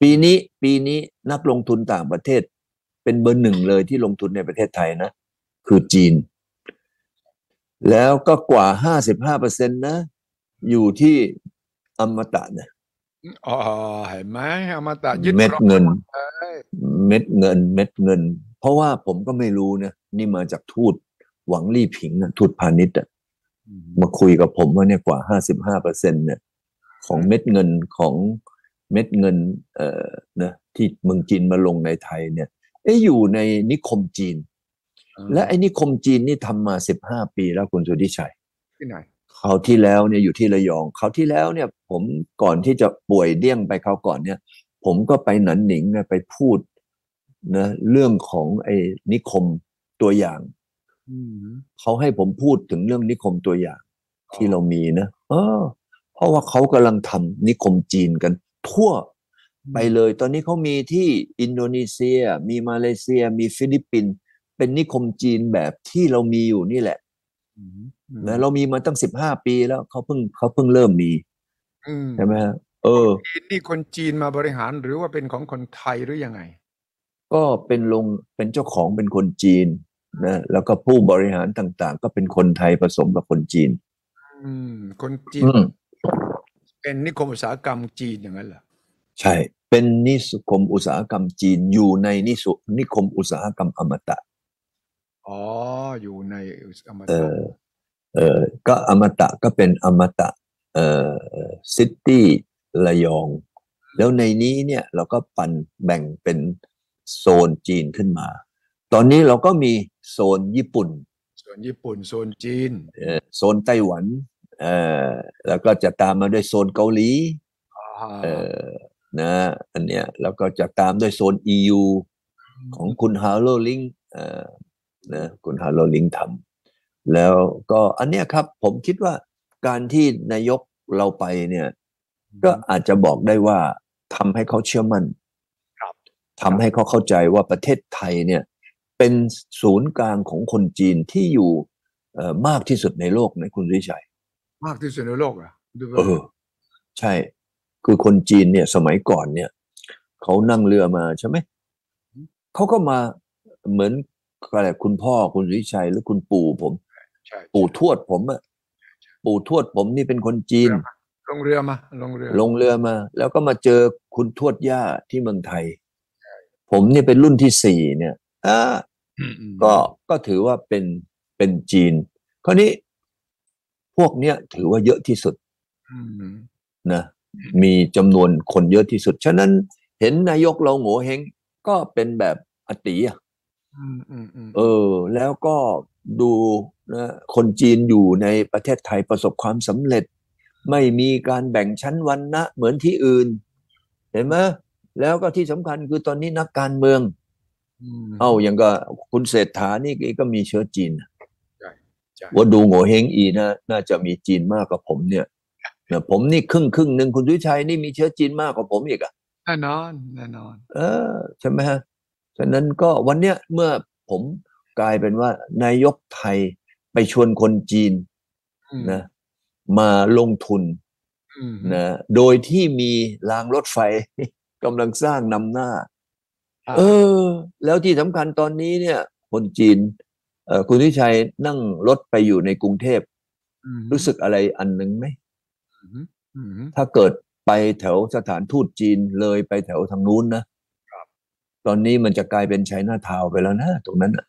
ปีนี้ปีนี้นักลงทุนต่างประเทศ เป็นเบอร์หนึ่งเลยที่ลงทุนในประเทศไทยนะ คือจีน แล้วก็กว่าห้าสิบห้าเปอร์เซ็นต์นะ อยู่ที่อมตะเนี่ยอ๋อเห็นไหมอมตะยึดเม็ดครองเงินเลยเม็ดเงิน เม็ดเงิน เพราะว่าผมก็ไม่รู้นะนี่มาจากทูตหวังลี่ผิงนะทูตพาณิชย์อะอืมมาคุยกับผมว่าเนี่ยกว่าห้าสิบห้าเปอร์เซ็นเนี่ย ของเม็ดเงินของเม็ดเงิน เอ่อนะที่เมืองจีนมาลงในไทยเนี่ยเอ้อยู่ในนิคมจีน และไอ้นิคมจีนนี่ทำมาสิบห้าปีแล้วคุณสุทธิชัยที่ไหนค ราวที่แล้วเนี่ยอยู่ที่ระยองคราวที่แล้วเนี่ย ผมก่อนที่จะป่วยเดี้ยงไปคราวก่อนเนี่ย ผมก็ไปหนันหนิงเนี่ยไปพูดนะเรื่องของไอ้นิคมตัวอย่างอืมเขาให้ผมพูดถึงเรื่องนิคมตัวอย่าง ที่เรามีนะเออ เพราะว่าเขากำลังทำนิคมจีนกัน ทั่วไปเลย ตอนนี้เขามีที่อินโดนีเซีย มีมาเลเซีย มีฟิลิปปินส์เป็นนิคมจีนแบบที่เรามีอยู่นี่แหละอืมอืม นะเรามีมาตั้งสิบห้าปีแล้วเขาเพิ่งเขาเพิ่งเริ่มมีอืมใช่ไหมฮะเออจีนนี่คนจีนมาบริหารหรือว่าเป็นของคนไทยหรือยังไง ก็เป็นลงเป็นเจ้าของเป็นคนจีนนะแล้วก็ผู้บริหารต่าง ๆ ก็เป็นคนไทยผสมกับคนจีน อืม คนจีนอืมเป็นนิคมอุตสาหกรรมจีนอย่างนั้นเหรอใช่ เป็นนิคมอุตสาหกรรมจีนอยู่ในนิสุนิคมอุตสาหกรรมอมตะอ๋ออยู่ในอุตสาหกรรมเออ เออก็อมตะก็เป็นอมตะเอ่อซิตี้ระยอง แล้วในนี้เนี่ยเราก็ปันแบ่งเป็นโซนจีนขึ้นมา ตอนนี้เราก็มีโซนญี่ปุ่นส่วนญี่ปุ่น โซนจีนเอ่อโซนไต้หวันเอ่อแล้วก็จะตามมาด้วยโซนเกาหลีอ่าเอ่อนะอันเนี้ยแล้วก็จะตามด้วยโซน EU ของคุณฮาร์โลลิงเอ่อนะคุณฮาร์โลลิงทำ แล้วก็อันเนี้ยครับ ผมคิดว่าการที่นายกเราไปเนี่ย ก็อาจจะบอกได้ว่าทำให้เขาเชื่อมั่นครับทำให้เขาเข้าใจว่าประเทศไทยเนี่ย เป็นศูนย์กลางของคนจีนที่อยู่เอ่อมากที่สุดในโลกนะคุณวิชัย มากที่สุดในโลกเหรอะดูเออ ใช่ คือคนจีนเนี่ย สมัยก่อนเนี่ยเขานั่งเรือมาใช่ไหมเขาก็มาเหมือนอะไรคุณพ่อคุณวิชัยหรือคุณปู่ผมใช่ ปู่ทวดผมอะปู่ทวดผมนี่เป็นคนจีน ลงเรือมาลงเรือ ลงเรือมา แล้วก็มาเจอคุณทวดย่าที่เมืองไทย ผมเนี่ยเป็นรุ่นที่สี่เนี่ยอ่าอืมอืมก็ก็ถือว่าเป็นเป็นจีนคราวนี้พวกเนี้ยถือว่าเยอะที่สุดอืมนะมีจำนวนคนเยอะที่สุด ฉะนั้นเห็นนายกเราโง่เฮงก็เป็นแบบอติอะอืมอืมอืมเออ แล้วก็ดู นะคนจีนอยู่ในประเทศไทยประสบความสำเร็จ ไม่มีการแบ่งชั้นวรรณะเหมือนที่อื่น เห็นไหมแล้วก็ที่สำคัญคือตอนนี้นักการเมืองมเอ้าอย่างก็คุณเศรษฐานี่ก็มีเชื้อจีนใช่ใช่ว่าดูโง่เฮงอีนะน่าจะมีจีนมากกว่าผมเนี่ยนะผมนี่ครึ่งครึ่งหนึ่งคุณสุวิชัยนี่มีเชื้อจีนมากกว่าผมอีกอะแน่นอนแน่นอน เออใช่ไหมฮะฉะนั้นก็วันเนี้ยเมื่อผมกลายเป็นว่านายกไทย ไปชวนคนจีนอืมนะมาลงทุนอืมนะโดยที่มีรางรถไฟกำลังสร้างนำหน้าอ่าเออ แล้วที่สำคัญตอนนี้เนี่ย คนจีนเอ่อคุณทิชัยนั่งรถไปอยู่ในกรุงเทพอืมรู้สึกอะไรอันหนึ่งไหมอืมอืมถ้าเกิดไปแถวสถานทูตจีนเลยไปแถวทางนู้นนะครับตอนนี้มันจะกลายเป็นไชน่าทาวน์ไปแล้วนะ ตรงนั้นน่ะ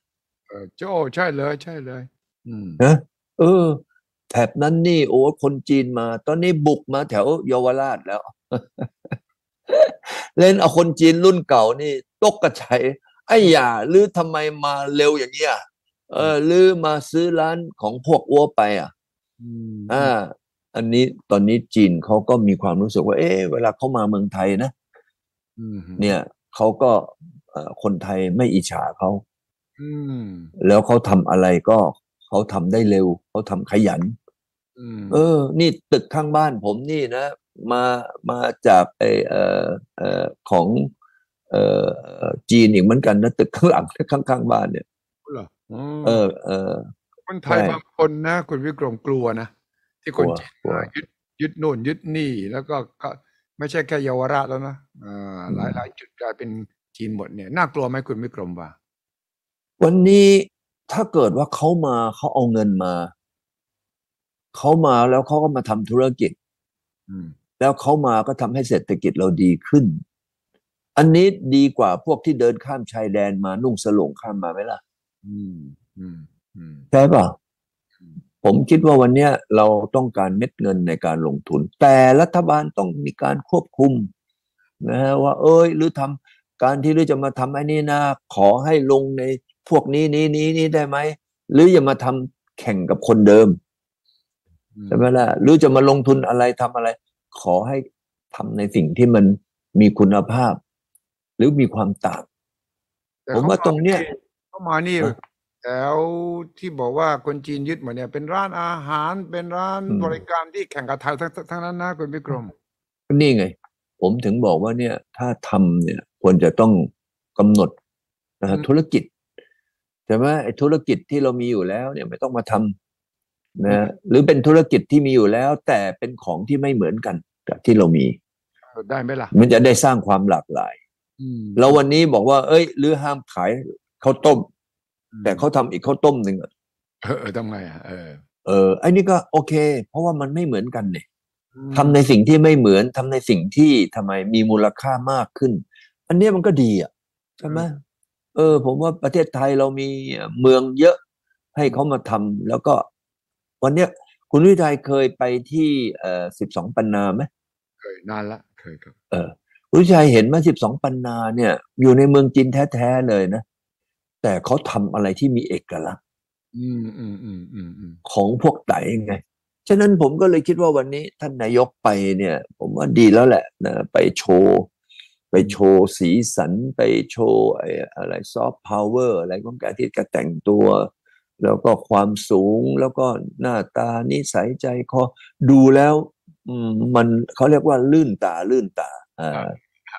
เออโจ้ใช่เลย ใช่เลยอืม นะเออ แถบนั้นนี่โอ้คนจีนมา ตอนนี้บุกมาแถวเยาวราชแล้ว เล่นเอาคนจีนรุ่นเก่านี่ ตกกระไฉไอ้หย่าหรือทำไมมาเร็วอย่างเงี้ยเออหรือมาซื้อร้านของพวกอ้วไป อะอืมอ่า อันนี้ตอนนี้จีนเขาก็มีความรู้สึกว่า เอ๊ะเวลาเขามาเมืองไทยนะอืมเนี่ยเขาก็เอ่อคนไทยไม่อิจฉาเขาอืมแล้วเขาทำอะไรก็ เขาทำได้เร็ว เขาทำขยันอืมเออ นี่ตึกข้างบ้านผมนี่นะ มามาจากไอเอ่อเอ่อของเอ่อจีนอีกเหมือนกันนะตึกข้างหลังข้างข้างบ้านเนี่ยเหรออืมเออเออคนไทยใช่บางคนนะคุณวิกรมกลัวนะที่คนกลัวจีนกลัวมายึดยึดโน่นยึดนี่แล้วก็ก็ไม่ใช่แค่เยาวราชแล้วนะอ่าอืมหลายหลายจุดกลายเป็นจีนหมดเนี่ยน่ากลัวไหมคุณวิกรมว่า วันนี้ ถ้าเกิดว่าเขามาเขาเอาเงินมา เขามาแล้วเขาก็มาทำธุรกิจอืมแล้วเขามาก็ทำให้เศรษฐกิจเราดีขึ้น อันนี้ดีกว่าพวกที่เดินข้ามชายแดนมานุ่งสลงข้ามมาไหมล่ะอืมอืมอืมใช่ป่ะอืมผมคิดว่าวันเนี้ยเราต้องการเม็ดเงินในการลงทุน แต่รัฐบาลต้องมีการควบคุมนะฮะว่า เอ้ย หรือทำการที่หรือจะมาทำไอ้นี่นะขอให้ลงใน พวกนี้นี้นี้นี้ได้ไหมหรืออย่ามาทำแข่งกับคนเดิมอืมใช่ไหมล่ะหรือจะมาลงทุนอะไรทำอะไร ขอให้ทำในสิ่งที่มันมีคุณภาพ หรือมีความต่างแต่ผมว่าตรงเนี้ยเขามานี่เออแถวที่บอกว่าคนจีนยึดหมดเนี่ย เป็นร้านอาหารเป็นร้านอืมบริการที่แข่งกับไทยทั้งทั้งนั้นนะคุณวิกรมก็นี่ไง ผมถึงบอกว่าเนี่ย ถ้าทำเนี่ยควรจะต้องกำหนดนะฮะอืมธุรกิจ ใช่ไหมไอ้ธุรกิจที่เรามีอยู่แล้ว เนี่ยไม่ต้องมาทำนะฮะหรือเป็นธุรกิจที่มีอยู่แล้ว แต่เป็นของที่ไม่เหมือนกันกับที่เรามีได้ไหมล่ะ มันจะได้สร้างความหลากหลายอืมแล้ววันนี้บอกว่า เอ้ยหรือห้ามขายข้าวต้มอืมแต่เขาทำอีกข้าวต้มหนึ่งอะเออเออทำไงอะเออ เออไอ้นี่ก็โอเค เพราะว่ามันไม่เหมือนกันเนี่ยอืมทำในสิ่งที่ไม่เหมือนทำในสิ่งที่ทำไมมีมูลค่ามากขึ้น อันเนี้ยมันก็ดีอะใช่ไหม เออ ผมว่าประเทศไทยเรามีเมืองเยอะให้เขามาทำแล้วก็ วันเนี้ยคุณวิทัยเคยไปที่เอ่อสิบสองปันนาไหมเคยนานละเคยครับ เออคุณวิทัยเห็นไหมสิบสองปันนาเนี่ย อยู่ในเมืองจีนแท้ๆเลยนะ แต่เขาทำอะไรที่มีเอกลักษณ์อืมอืมอืมอืมอืมของพวกไต่ไงฉะนั้นผมก็เลยคิดว่าวันนี้ท่านนายกไปเนี่ย ผมว่าดีแล้วแหละนะไปโชว์ ไปโชว์สีสันไปโชว์ไอ้อะไรซอฟต์พาวเวอร์อะไรของแกที่แกแต่งตัว แล้วก็ความสูงแล้วก็หน้าตานิสัยใจคอดูแล้วอืมมันเขาเรียกว่าลื่นตาลื่นตาอ่า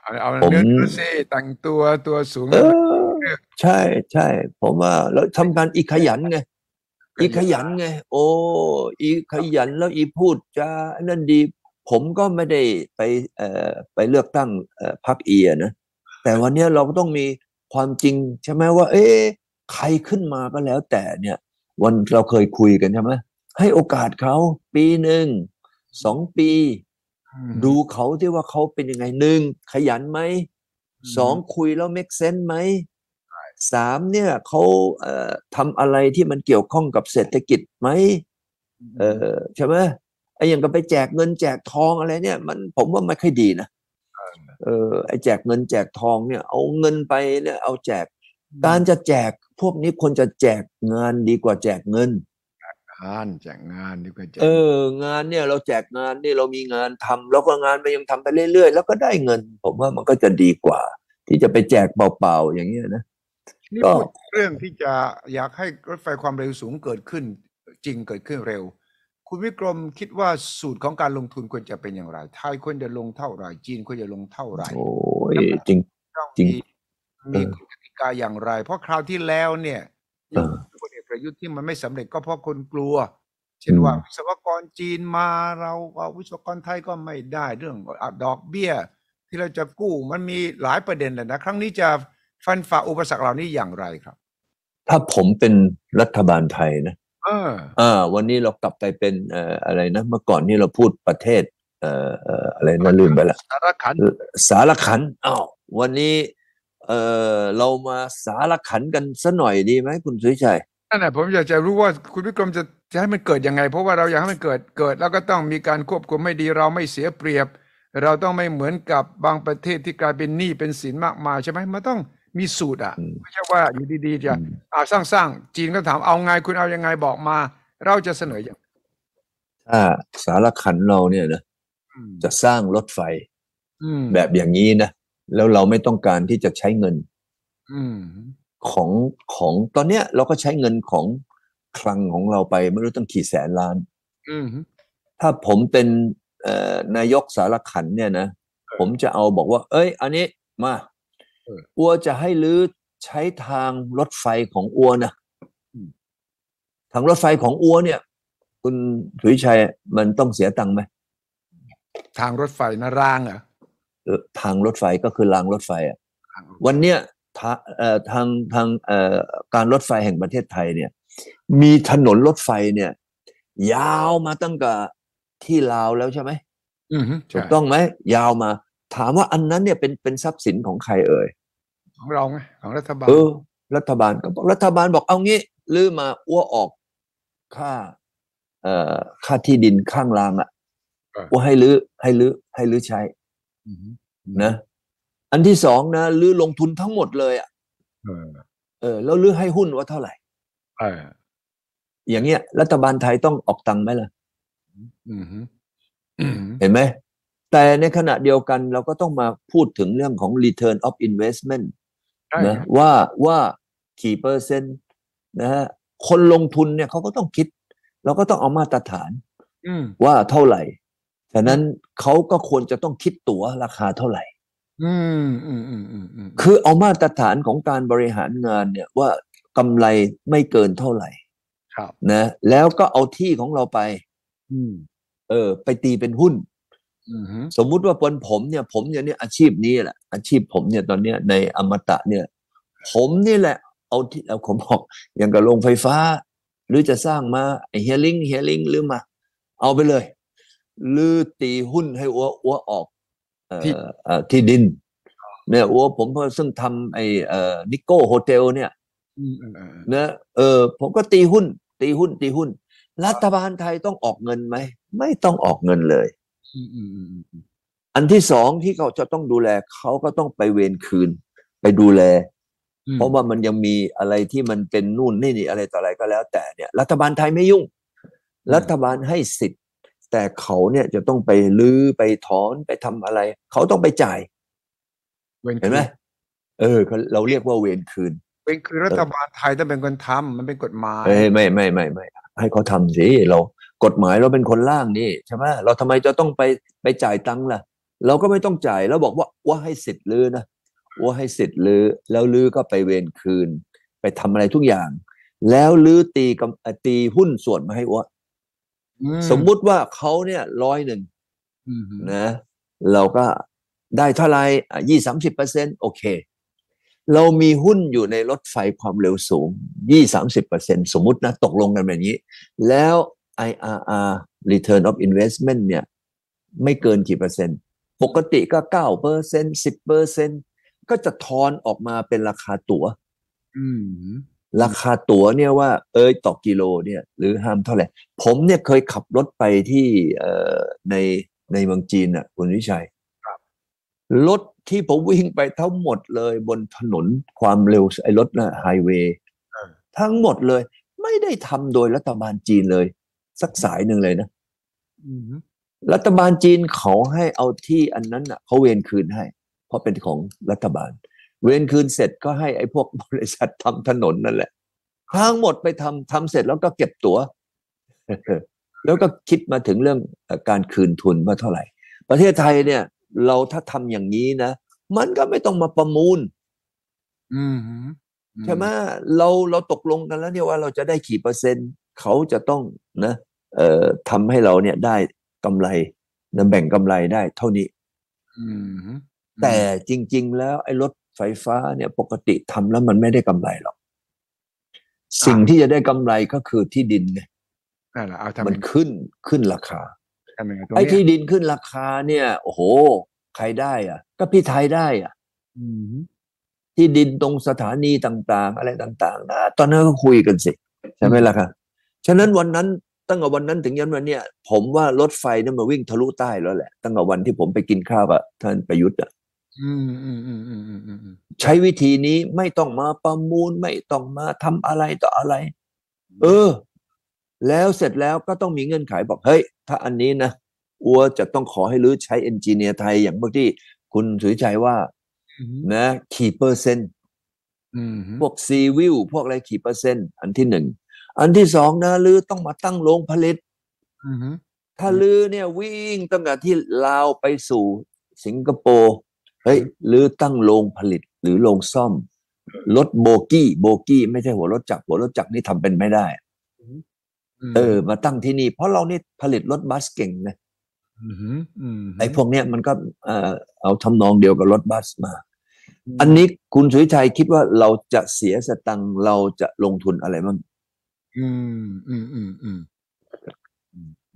เอาเอาผมเนื้อดูสิแต่งตัวตัวสูงเออใช่ใช่ผมว่าแล้วทำการอีขยันไงอีขยันไง โอ้ อีขยันแล้วอีพูดจาอันนั่นดี ผมก็ไม่ได้ไปเอ่อไปเลือกตั้งเอ่อพรรคเอียนะแต่วันเนี้ยเราก็ต้องมีความจริงใช่ไหมว่า เอ๊ะใครขึ้นมาก็แล้วแต่เนี่ย วันเราเคยคุยกันใช่ไหมให้โอกาสเขาปีหนึ่งสองปีอืมดูเขาที่ว่าเขาเป็นยังไงหนึ่งขยันไหมอืมสองคุยแล้ว make sense ไหมสามเนี่ยเขาเอ่อทำอะไรที่มันเกี่ยวข้องกับเศรษฐกิจไหมเออใช่ไหม ไอ้อย่างกับไปแจกเงินแจกทองอะไรเนี่ย มันผมว่าไม่ค่อยดีนะเออไอ้แจกเงินแจกทองเนี่ย เอาเงินไปเนี่ยเอาแจก การจะแจกพวกนี้ควรจะแจกงานดีกว่าแจกเงินงานแจกงานดีกว่าแจกเอองานเนี่ยเราแจกงานนี่เรามีงานทำแล้วก็งานมันยังทำไปเรื่อยๆ แล้วก็ได้เงิน ผมว่ามันก็จะดีกว่า ที่จะไปแจกเปล่าๆอย่างเงี้ยนะนี่ก็พูดเรื่องที่จะอยากให้รถไฟความเร็วสูงเกิดขึ้น จริงเกิดขึ้นเร็ว คุณวิกรมคิดว่าสูตรของการลงทุนควรจะเป็นอย่างไรไทยควรจะลงเท่าไหร่จีนควรจะลงเท่าไหร่โอ้ยจริงต้องจริงมีมีกฎกติกาอย่างไร เพราะคราวที่แล้วเนี่ยเออพลเอกประยุทธ์ที่มันไม่สำเร็จก็เพราะคนกลัว เช่นอืมว่าวิศวกรจีนมาเราเอาวิศวกรไทยก็ไม่ได้เรื่องอะดอกเบี้ย ที่เราจะกู้มันมีหลายประเด็นเลยนะ ครั้งนี้จะฟันฝ่าอุปสรรคเหล่านี้อย่างไรครับ ถ้าผมเป็นรัฐบาลไทยนะเอออ่าวันนี้เรากลับไปเป็นเอ่ออะไรนะเมื่อก่อนนี่เราพูดประเทศเอ่อเอ่ออะไรนะลืมไปละสารขันสารขันอ้าววันนี้เอ่อเรามาสารขันกันสัหน่อยดีไหมคุณสุวิชัยนั่นแหละผมอยากจะรู้ว่าคุณวิกรมจะจะให้มันเกิดยังไง เพราะว่าเราอยากให้มันเกิดเกิด แล้วก็ต้องมีการควบคุมไม่ดีเราไม่เสียเปรียบ เราต้องไม่เหมือนกับบางประเทศที่กลายเป็นหนี้เป็นสินมากมายใช่ไหมมันต้อง มีสูตรอะอืมไม่ใช่ว่าอยู่ดีๆจะอืมอ่าสร้างสร้างจีนก็ถามเอาไงคุณเอายังไงบอกมา เราจะเสนออย่างถ้าสารขันเราเนี่ยนะอืมจะสร้างรถไฟอืมแบบอย่างนี้นะแล้วเราไม่ต้องการที่จะใช้เงินอืมของของตอนเนี้ยเราก็ใช้เงินของคลังของเราไปไม่รู้ตั้งกี่แสนล้านอืมถ้าผมเป็นเอ่อนายกสารขันเนี่ยนะผมจะเอาบอกว่า เอ้ย อันนี้มาเอออัวจะให้ลื้อใช้ทางรถไฟของอัวนะอืมทางรถไฟของอัวเนี่ย คุณสุวิชัยมันต้องเสียตังค์ไหมทางรถไฟนะรางเหรอเออทางรถไฟก็คือรางรถไฟอะทางวันเนี้ยทาเอ่อทางทางเอ่อการรถไฟแห่งประเทศไทยเนี่ย มีถนนรถไฟเนี่ย ยาวมาตั้งแต่ที่ลาวแล้วใช่ไหมอืมถูใช่กต้องไหมยาวมา ถามว่าอันนั้นเนี่ยเป็นเป็นทรัพย์สินของใครเอ่ยของเราไงของรัฐบาลเออรัฐบาลก็บอกรัฐบาลบอกเอางี้ลื้อมาอ้วออกค่า เอ่อค่าที่ดินข้างรางอะอ้วให้ลื้อให้ลื้อให้ลื้อใช้อืมนะอันที่สองนะลื้อลงทุนทั้งหมดเลยอะเออเออแล้วลื้อให้หุ้นว่าเท่าไหร่เอออย่างเงี้ย รัฐบาลไทยต้องออกตังค์ไหมล่ะอืมอืมเห็นไหม แต่ในขณะเดียวกันเราก็ต้องมาพูดถึงเรื่องของ return of investment ใช่นะว่าว่ากี่เปอร์เซ็นต์นะฮะคนลงทุนเนี่ยเขาก็ต้องคิด เราก็ต้องเอามาตรฐานอืมว่าเท่าไหร่ฉะนั้นเขาก็ควรจะต้องคิดตั๋วราคาเท่าไหร่อืมอืมอืมอืมอืมคือเอามาตรฐานของการบริหารงานเนี่ยว่ากำไรไม่เกินเท่าไหร่ครับนะแล้วก็เอาที่ของเราไปอืมเออ ไปตีเป็นหุ้นอืม สมมุติว่าปนผมเนี่ย ผมเนี่ยเนี่ยอาชีพนี้แหละ อาชีพผมเนี่ยตอนเนี้ยในอมตะเนี่ย ผมนี่แหละ เอาที่เอาผมบอกอย่างกับโรงไฟฟ้า หรือจะสร้างมาไอ้เฮียลิงเฮียลิงหรือมา เอาไปเลยลือตีหุ้นให้อัวอัวออกเอ่อเอ่อที่ดิน เนี่ยอัวผมเพิ่งซึ่งทำไอ้เอ่อ Nikko Hotel เนี่ยอืมอืมอืมนะเออ ผมก็ตีหุ้น ตีหุ้นตีหุ้น รัฐบาลไทยต้องออกเงินไหม ไม่ต้องออกเงินเลย อืมอืมอืมอืมอันที่สองที่เขาจะต้องดูแลเขาก็ต้องไปเวนคืน ไปดูแล เพราะว่ามันยังมีอะไรที่มันเป็นนู่นนี่นี่อะไรต่ออะไรก็แล้ว แต่เนี่ย รัฐบาลไทยไม่ยุ่ง รัฐบาลให้สิทธิ์ แต่เขาเนี่ยจะต้องไปลื้อไปถอนไปทำอะไร เขาต้องไปจ่ายเว้นเห็นไหมเออเขาเราเรียกว่าเวรคืน เว้นคือรัฐบาลไทยต้องเป็นคนทำมันเป็นกฎหมายเอ้ยไม่ไม่ไม่ไม่ให้เขาทำสิเรากฎหมายเราเป็นคนร่างนี่ใช่ไหมเราทำไมจะต้องไปไปจ่ายตังค์ล่ะ เราก็ไม่ต้องจ่ายแล้วบอกว่าว่าให้สิทธิ์ลือนะว่าให้สิทธิ์ลือแล้วลือก็ไปเวรคืน ไปทำอะไรทุกอย่าง แล้วลือตีกำเอ่อตีหุ้นส่วนมาให้ว่าอืสมมุติว่าเขาเนี่ยร้อยหนึ่งอืมนะ เราก็ได้เท่าไหร่ยี่สามสิบเปอร์เซ็นโอเค เรามีหุ้นอยู่ในรถไฟความเร็วสูงยี่สามสิบเปอร์เซ็นสมมุตินะ ตกลงกันแบบนี้ แล้ว IRR Return of Investment เนี่ย ไม่เกินกี่เปอร์เซ็นต์ ปกติก็เก้าเปอร์เซ็นสิบเปอร์เซ็นก็จะทอนออกมาเป็นราคาตั๋วอืมราคาตั๋วเนี่ยว่า เอ้ยต่อกิโลเนี่ย หรือห้ามเท่าไหร่ ผมเนี่ยเคยขับรถไปที่เอ่อในในเมืองจีนอะ คุณวิชัยรถ ที่ผมวิ่งไปทั้งหมดเลยบนถนนความเร็วไอ้รถนะไฮเวย์ทั้งหมดเลย ไม่ได้ทำโดยรัฐบาลจีนเลย สักสายหนึ่งเลยนะอืมรัฐบาลจีนเขาให้เอาที่อันนั้นอะเขาเวรคืนให้ เพราะเป็นของรัฐบาล เวรคืนเสร็จก็ให้ไอ้พวกบริษัททำถนนนั่นแหละทั้งหมดไปทำทำเสร็จแล้วก็เก็บตัว๋วแล้วก็คิดมาถึงเรื่องเอ่อการคืนทุนว่าเท่าไหร่ ประเทศไทยเนี่ย เราถ้าทำอย่างนี้นะมันก็ไม่ต้องมาประมูลอืมใช่ไหมเราเราตกลงกันแล้วเนี่ยว่าเราจะได้กี่เปอร์เซ็นต์ เขาจะต้องนะ เอ่อทำให้เราเนี่ยได้กำไรนะแบ่งกำไรได้เท่านี้อืมแต่จริง ๆ แล้วไอ้รถไฟฟ้าเนี่ย ปกติทำแล้วมันไม่ได้กำไรหรอก สิ่งที่จะได้กำไรก็คือที่ดินไงนั่นแหละเอาทำมันขึ้นขึ้นราคาทำยัง ไงตรงไอ้เนี้ยที่ดินขึ้นราคาเนี่ย โอ้โห ใครได้อะ ก็พี่ไทยได้อะอืมที่ดินตรงสถานีต่างๆ อะไรต่างๆนะตอนนั้นก็คุยกันสิ ใช่ไหมล่ะครับฉะนั้นวันนั้นตั้งแต่วันนั้นถึงยันวันเนี้ยผมว่ารถไฟเนี่ยมาวิ่งทะลุใต้แล้วแหละ ตั้งแต่วันที่ผมไปกินข้าวกับท่านประยุทธ์อะอืมอืมอืมอืมอืมอืมอืมใช้วิธีนี้ไม่ต้องมาประมูลไม่ต้องมาทำอะไรต่ออะไร เออ แล้วเสร็จแล้วก็ต้องมีเงื่อนไขบอกเฮ้ย ถ้าอันนี้นะอัวจะต้องขอให้รื้อใช้เอนจิเนียร์ไทยอย่างเมื่อที่คุณสุริชัยว่าอืมนะขี่เปอร์เซ็นต์อืมพวกซีวิวพวกอะไรกี่เปอร์เซ็นต์ อันที่หนึ่ง อันที่สองนะลือต้องมาตั้งโรงผลิตอืมถ้าลือเนี่ยวิ่งตั้งแต่ที่ลาวไปสู่สิงคโปร์เฮ้ยลือตั้งโรงผลิตหรือโรงซ่อมรถโบกี้ โบกี้ ไม่ใช่หัวรถจักรหัวรถจักรนี่ทำเป็นไม่ได้ เออ มาตั้งที่นี่ เพราะเรานี่ผลิตรถบัสเก่งนะอืมอืมไอ้พวกเนี้ยมันก็เอ่อเอาทำนองเดียวกับรถบัสมา อันนี้คุณสุวิชัยคิดว่าเราจะเสียสตังค์เราจะลงทุนอะไรบ้างอืมอืมอืมอืม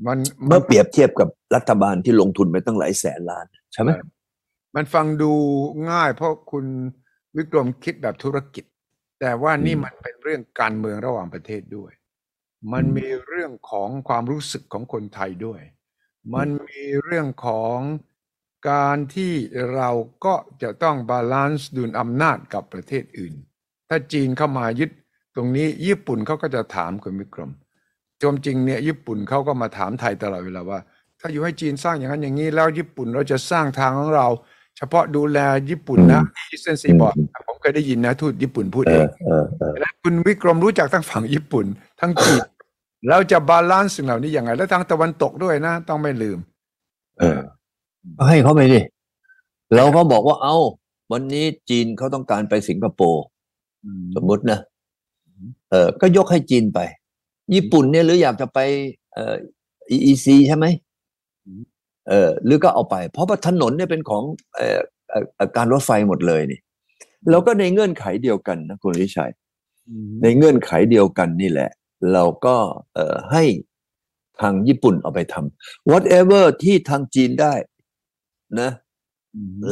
มันเมื่อเปรียบเทียบกับรัฐบาลที่ลงทุนไปตั้งหลายแสนล้าน ใช่ไหมมันฟังดูง่ายเพราะคุณวิกรมคิดแบบธุรกิจ แต่ว่านี่มันเป็นเรื่องการเมืองระหว่างประเทศด้วย มันมีเรื่องของความรู้สึกของคนไทยด้วย มันมีเรื่องของการที่เราก็จะต้อง balance ดุลอำนาจกับประเทศอื่น ถ้าจีนเข้ามายึดตรงนี้ญี่ปุ่นเขาก็จะถามคุณวิกรมจมจริงเนี่ยญี่ปุ่นเขาก็มาถามไทยตลอดเวลาว่า ถ้าอยู่ให้จีนสร้างอย่างนั้นอย่างนี้ แล้วญี่ปุ่นเราจะสร้างทางของเรา เฉพาะดูแลญี่ปุ่นนะ Eastern Seaboard ผม เคยได้ยินนะทูตญี่ปุ่นพูดเอเอองเออเออแล้วคุณวิกรมรู้จักทั้งฝั่งญี่ปุ่น ทั้งจีนแล้วจะ balance สิ่งเหล่านี้ยังไง แล้วทางตะวันตกด้วยนะ ต้องไม่ลืม เออก็ให้เขาไปดิเราก็บอกว่าเอาวันนี้จีนเขาต้องการไปสิงคโปร์สมมุตินะเออก็ยกให้จีนไป ญี่ปุ่นเนี่ยหรืออยากจะไป เอ่อ EEC ใช่ไหมเออหรือก็เอาไป เพราะว่าถนนเนี่ยเป็นของเอ่อเอ่อเอ่อการรถไฟหมดเลยนี่ แล้วก็ในเงื่อนไขเดียวกันนะคุณวิชัย ในเงื่อนไขเดียวกันนี่แหละ เราก็เอ่อให้ทางญี่ปุ่นเอาไปทำ whatever ที่ทางจีนได้นะ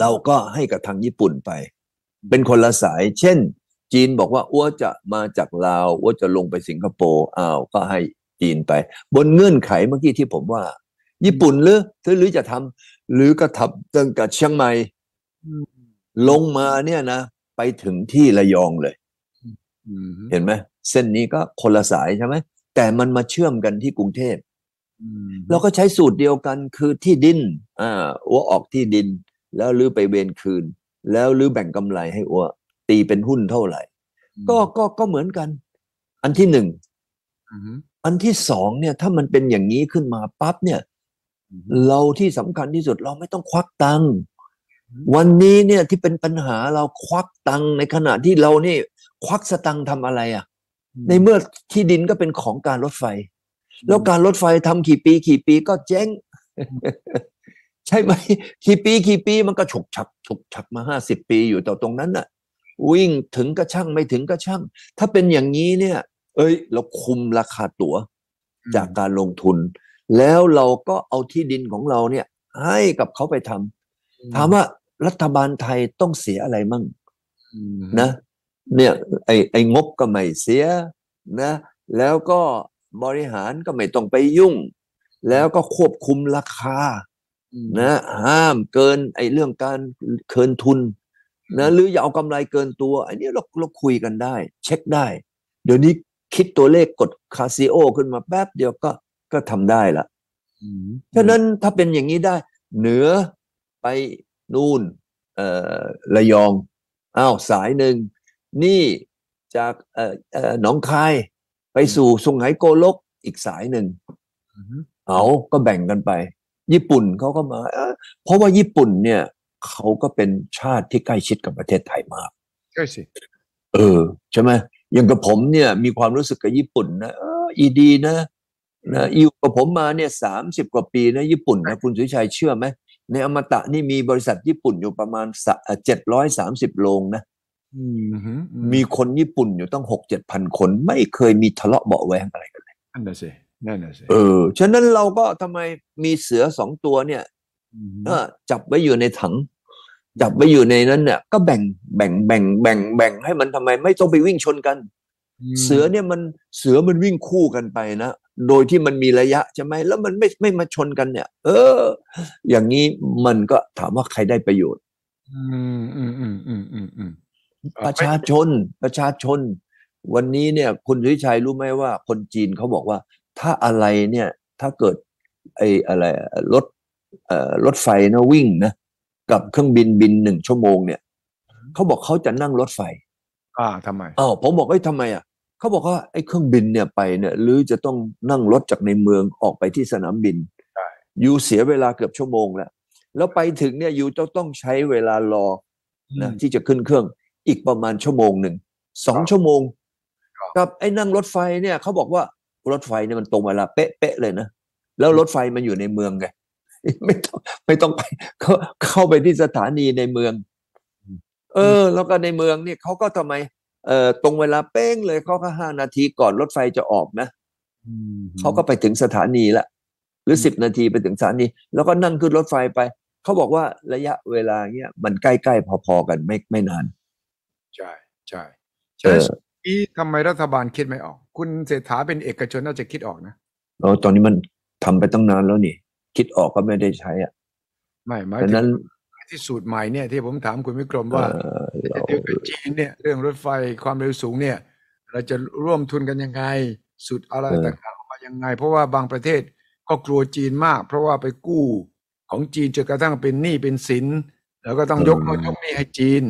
เราก็ให้กับทางญี่ปุ่นไป เป็นคนละสาย เช่น จีนบอกว่าอ้วจะมาจากลาวอ้วจะลงไปสิงคโปร์อ้าวก็ให้จีนไป บนเงื่อนไขเมื่อกี้ที่ผมว่า ญี่ปุ่นหรือหรือจะทำหรือก็ทำตั้งแต่เชียงใหม่ลงมาเนี่ยนะ ไปถึงที่ระยองเลยเห็นไหมเส้นนี้ก็คนละสายใช่ไหมแต่มันมาเชื่อมกันที่กรุงเทพเราก็ใช้สูตรเดียวกันคือที่ดินอ่าอัวออกที่ดิน แล้วลื้อไปเวนคืน แล้วลื้อแบ่งกำไรให้อัวตีเป็นหุ้นเท่าไหร่ ก็ก็ก็เหมือนกัน อันที่หนึ่งอันที่สองเนี่ย ถ้ามันเป็นอย่างนี้ขึ้นมาปั๊บเนี่ย เราที่สำคัญที่สุดเราไม่ต้องควักตังค์ วันนี้เนี่ยที่เป็นปัญหาเราควักตังค์ในขณะที่เรานี่ควักสตังค์ทำอะไรอะ ในเมื่อที่ดินก็เป็นของการรถไฟ แล้วการรถไฟทำกี่ปีกี่ปีก็เจ๊ง ใช่ไหมกี่ปีกี่ปีมันก็ฉกฉักฉกฉักมาห้าสิบปีอยู่แต่ตรงนั้นน่ะ วิ่งถึงก็ช่างไม่ถึงก็ช่าง ถ้าเป็นอย่างนี้เนี่ย เอ้ย เราคุมราคาตั๋วจากการลงทุน แล้วเราก็เอาที่ดินของเราเนี่ย ให้กับเขาไปทำ ถามว่ารัฐบาลไทยต้องเสียอะไรมั่งนะเนี่ยไอไองบก็ไม่เสียนะ แล้วก็บริหารก็ไม่ต้องไปยุ่ง แล้วก็ควบคุมราคานะห้ามเกินไอ้เรื่องการเคินทุนนะหรืออย่าเอากำไรเกินตัวอันนี้เราเราคุยกันได้ เช็คได้ เดี๋ยวนี้คิดตัวเลขกดคาซิโอขึ้นมาแป๊บเดียวก็ก็ทำได้ละฉะนั้นถ้าเป็นอย่างนี้ได้ เหนือ ไปนู่นเอ่อระยองอ้าวสายหนึ่งนี่จากเอ่อเอ่อหนองคายไปสู่สุงไหงโกลกอีกสายหนึ่งเอาก็แบ่งกันไป ญี่ปุ่นเขาก็มาเอ้อเพราะว่าญี่ปุ่นเนี่ยเขาก็เป็นชาติที่ใกล้ชิดกับประเทศไทยมากใช่สิเออใช่ไหมอย่างกับผมเนี่ยมีความรู้สึกกับญี่ปุ่นนะเอออีดีนะนะอยู่กับผมมาเนี่ยสามสิบกว่าปีนะญี่ปุ่นนะคุณสุวิชัยเชื่อไหม ในอมตะนี่มีบริษัทญี่ปุ่นอยู่ประมาณเจ็ดร้อยสามสิบโรงนะอืมฮึอืมีคนญี่ปุ่นอยู่ตั้งหกเจ็ดพันคน ไม่เคยมีทะเลาะเบาะแวงอะไรกันเลยนั่นน่ะสินั่นน่ะสิเออฉะนั้นเราก็ทำไมมีเสือสองตัวเนี่ยมเออจับไว้อยู่ในถัง จับไว้อยู่ในนั้นเนี่ย ก็แบ่งแบ่งแบ่งแบ่งแบ่งให้มันทำไมไม่ต้องไปวิ่งชนกันมเสือเนี่ยมันเสือมันวิ่งคู่กันไปนะ โดยที่มันมีระยะใช่ไหมแล้วมันไม่ไม่มาชนกันเนี่ย เออ อย่างนี้มันก็ถามว่าใครได้ประโยชน์ อืมอืมอืมอืมอืมอืมเอ่อประชาชนประชาชน วันนี้เนี่ย คุณสุวิชัยรู้ไหมว่า คนจีนเขาบอกว่า ถ้าอะไรเนี่ย ถ้าเกิด ไอ้อะไรรถเอ่อรถไฟนะวิ่งนะกับเครื่องบินบินหนึ่งชั่วโมงเนี่ยเขาบอกเขาจะนั่งรถไฟ อ่าทำไมอ้าวผมบอกเอ้ยทำไมอะ เขาบอกว่าไอ้เครื่องบินเนี่ยไปเนี่ยหรือจะต้องนั่งรถจากในเมืองออกไปที่สนามบินใช่อยู่เสียเวลาเกือบชั่วโมงแล้วแล้วไปถึงเนี่ยอยู่จะต้องใช้เวลารอนะที่จะขึ้นเครื่องอีกประมาณชั่วโมงหนึ่งสองชั่วโมงครับกับไอ้นั่งรถไฟเนี่ยเขาบอกว่ารถไฟเนี่ยมันตรงเวลาเป๊ะๆเลยนะแล้วรถไฟมันอยู่ในเมืองไงไม่ต้องไม่ต้องไปเข้าเข้าไปที่สถานีในเมือง เออ แล้วก็ในเมืองเนี่ยเขาก็ทำไม เอ่อตรงเวลาเป้งเลยเขาก็ห้านาทีก่อนรถไฟจะออกนะอืมเขาก็ไปถึงสถานีละ หรืออืมสิบนาทีไปถึงสถานี แล้วก็นั่งขึ้นรถไฟไป เขาบอกว่าระยะเวลาเนี้ยมันใกล้ๆพอๆกันไม่ไม่นาน ใช่ใช่เอใช่อที่ทำไมรัฐบาลคิดไม่ออก คุณเศรษฐาเป็นเอกชนน่าจะคิดออกนะแล้วตอนนี้มันทำไปตั้งนานแล้วนี่ คิดออกก็ไม่ได้ใช้อะ ไม่หมายดังถึนั้นง ที่สูตรใหม่เนี่ยที่ผมถามคุณวิกรมว่าเอ่อจะเราเดียวกับจีนเนี่ยเรื่องรถไฟความเร็วสูงเนี่ย เราจะร่วมทุนกันยังไงสุดอะไรต่างๆออกมายังไง เพราะว่าบางประเทศก็กลัวจีนมาก เพราะว่าไปกู้ของจีนจนกระทั่งเป็นหนี้เป็นสิน แล้วก็ต้องยกโน่นยกนี่ให้จีน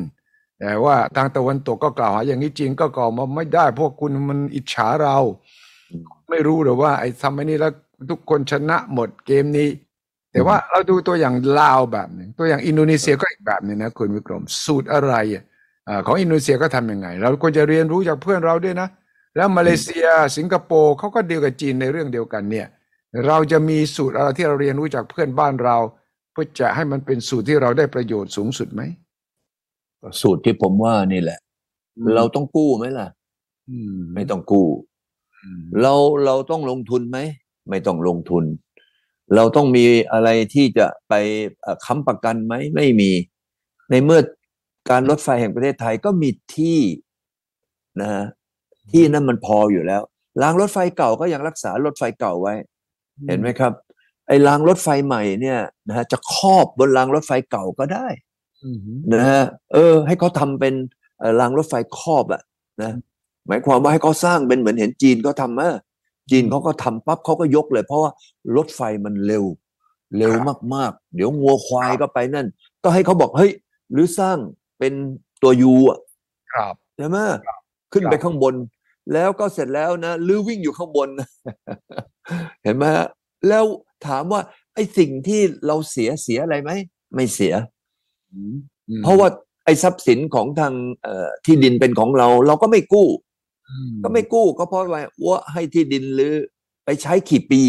แต่ว่าทางตะวันตกก็กล่าวหาอย่างนี้จีนก็กล่าวมาไม่ได้ พวกคุณมันอิจฉาเรา ไม่รู้หรอกว่าไอ้ทำไอ้นี้แล้วทุกคนชนะหมดเกมนี้ แต่ว่าเราดูตัวอย่างลาวแบบหนึ่งตัวอย่างอินโดนีเซียก็อีกแบบหนึ่งนะคุณวิกรมสูตรอะไรอะอ่าของอินโดนีเซียก็ทำยังไง เราควรจะเรียนรู้จากเพื่อนเราด้วยนะ แล้วมาเลเซียสิงคโปร์เขาก็เดียวกับจีนในเรื่องเดียวกันเนี่ย เราจะมีสูตรอะไรที่เราเรียนรู้จากเพื่อนบ้านเรา เพื่อจะให้มันเป็นสูตรที่เราได้ประโยชน์สูงสุดไหมสูตรที่ผมว่านี่แหละ เราต้องกู้ไหมล่ะอืมไม่ต้องกู้อืมเราเราต้องลงทุนไหม ไม่ต้องลงทุน เราต้องมีอะไรที่จะไปเอ่อค้ำประกันไหมไม่มี ในเมื่อการรถไฟแห่งประเทศไทยก็มีที่นะฮะที่นั้นมันพออยู่แล้วรางรถไฟเก่าก็ยังรักษารถไฟเก่าไว้ เห็นไหมครับ ไอ้รางรถไฟใหม่เนี่ยนะฮะจะครอบบนรางรถไฟเก่าก็ได้อืมนะฮะเออ ให้เขาทำเป็นเอ่อรางรถไฟครอบอะนะหมายความว่าให้เขาสร้างเป็นเหมือนเห็นจีนเขาทำอะ จีนเขาก็ทำปั๊บเขาก็ยกเลย เพราะว่ารถไฟมันเร็ว เร็วมากๆ เดี๋ยวงัวควายก็ไปนั่น ก็ให้เขาบอกเฮ้ยหรือสร้างเป็นตัวยูอะครับใช่ไหมขึ้นไปครับข้างบน แล้วก็เสร็จแล้วนะหรือวิ่งอยู่ข้างบนนะเห็นไหมฮะแล้วถามว่า ไอ้สิ่งที่เราเสียเสียอะไรไหมไม่เสียอืมอืมเพราะว่าไอ้ทรัพย์สินของทางเอ่อที่ดินเป็นของเรา เราก็ไม่กู้อื ก็ไม่กู้ก็เพราะว่าว่าให้ที่ดินหรือไปใช้กี่ปี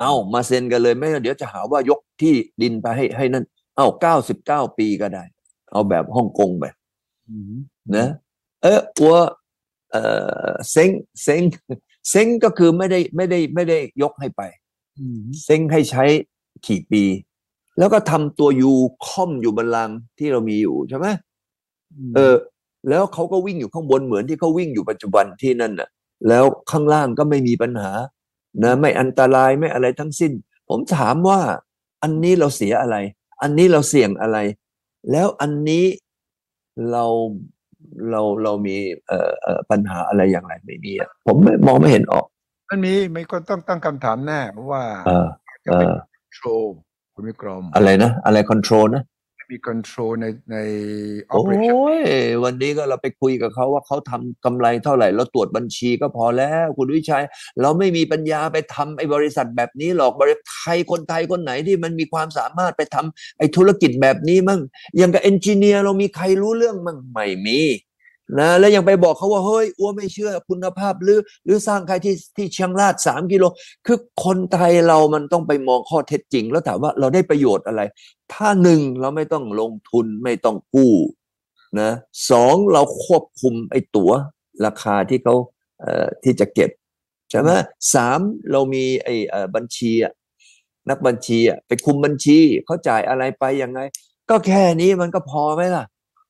เอามาเซ็นกันเลยไม่งั้นเดี๋ยวจะหาว่ายกที่ดินไปให้ให้นั่น เอาเก้าสิบเก้าปีก็ได้ เอาแบบฮ่องกงไปอืมนะ เออวัวเออเซ็งเซ็งเซ็งก็คือไม่ได้ไม่ได้ไม่ได้ยกให้ไปอืมเซ็งให้ใช้กี่ปี แล้วก็ทำตัวยูค่อมอยู่บนรางที่เรามีอยู่ใช่ไหมเออ แล้วเขาก็วิ่งอยู่ข้างบนเหมือนที่เขาวิ่งอยู่ปัจจุบันที่นั่นน่ะ แล้วข้างล่างก็ไม่มีปัญหานะไม่อันตรายไม่อะไรทั้งสิ้น ผมถามว่าอันนี้เราเสียอะไร อันนี้เราเสี่ยงอะไร แล้วอันนี้เราเราเรามีเอ่อเอ่อปัญหาอะไรอย่างไรไม่มีอะผมไม่มองไม่เห็นออกมันมีไม่ก็ต้องตั้งคำถามแน่ว่าเออจะเอเป็นอ control คุณวิกรมอะไรนะ อะไรคอนโทรลนะ มีคอนโทรลในในโอ้ยวันนี้ก็เราไปคุยกับเขาว่าเขาทำกำไรเท่าไหร่เราตรวจบัญชีก็พอแล้วคุณวิชัย เราไม่มีปัญญาไปทำไอ้บริษัทแบบนี้หรอกบริษัทไทยคนไทยคนไหนที่มันมีความสามารถไปทำไอ้ธุรกิจแบบนี้มั่งอย่างกับเอนจิเนียร์เรามีใครรู้เรื่องมั่งไม่มี นะแล้วยังไปบอกเขาว่าเฮ้ยอ้วไม่เชื่อคุณภาพหรือ หรือสร้างใครที่ที่เชียงรายสามกิโล คือคนไทยเรามันต้องไปมองข้อเท็จจริง แล้วถามว่าเราได้ประโยชน์อะไร ถ้าหนึ่งเราไม่ต้องลงทุนไม่ต้องกู้นะสองเราควบคุมไอ้ตั๋วราคาที่เขาเอ่อที่จะเก็บใช่ไหมสามเรามีไอ้เอ่อบัญชีอะนักบัญชีอะไปคุมบัญชีเขาจ่ายอะไรไปยังไง ก็แค่นี้มันก็พอไหมล่ะ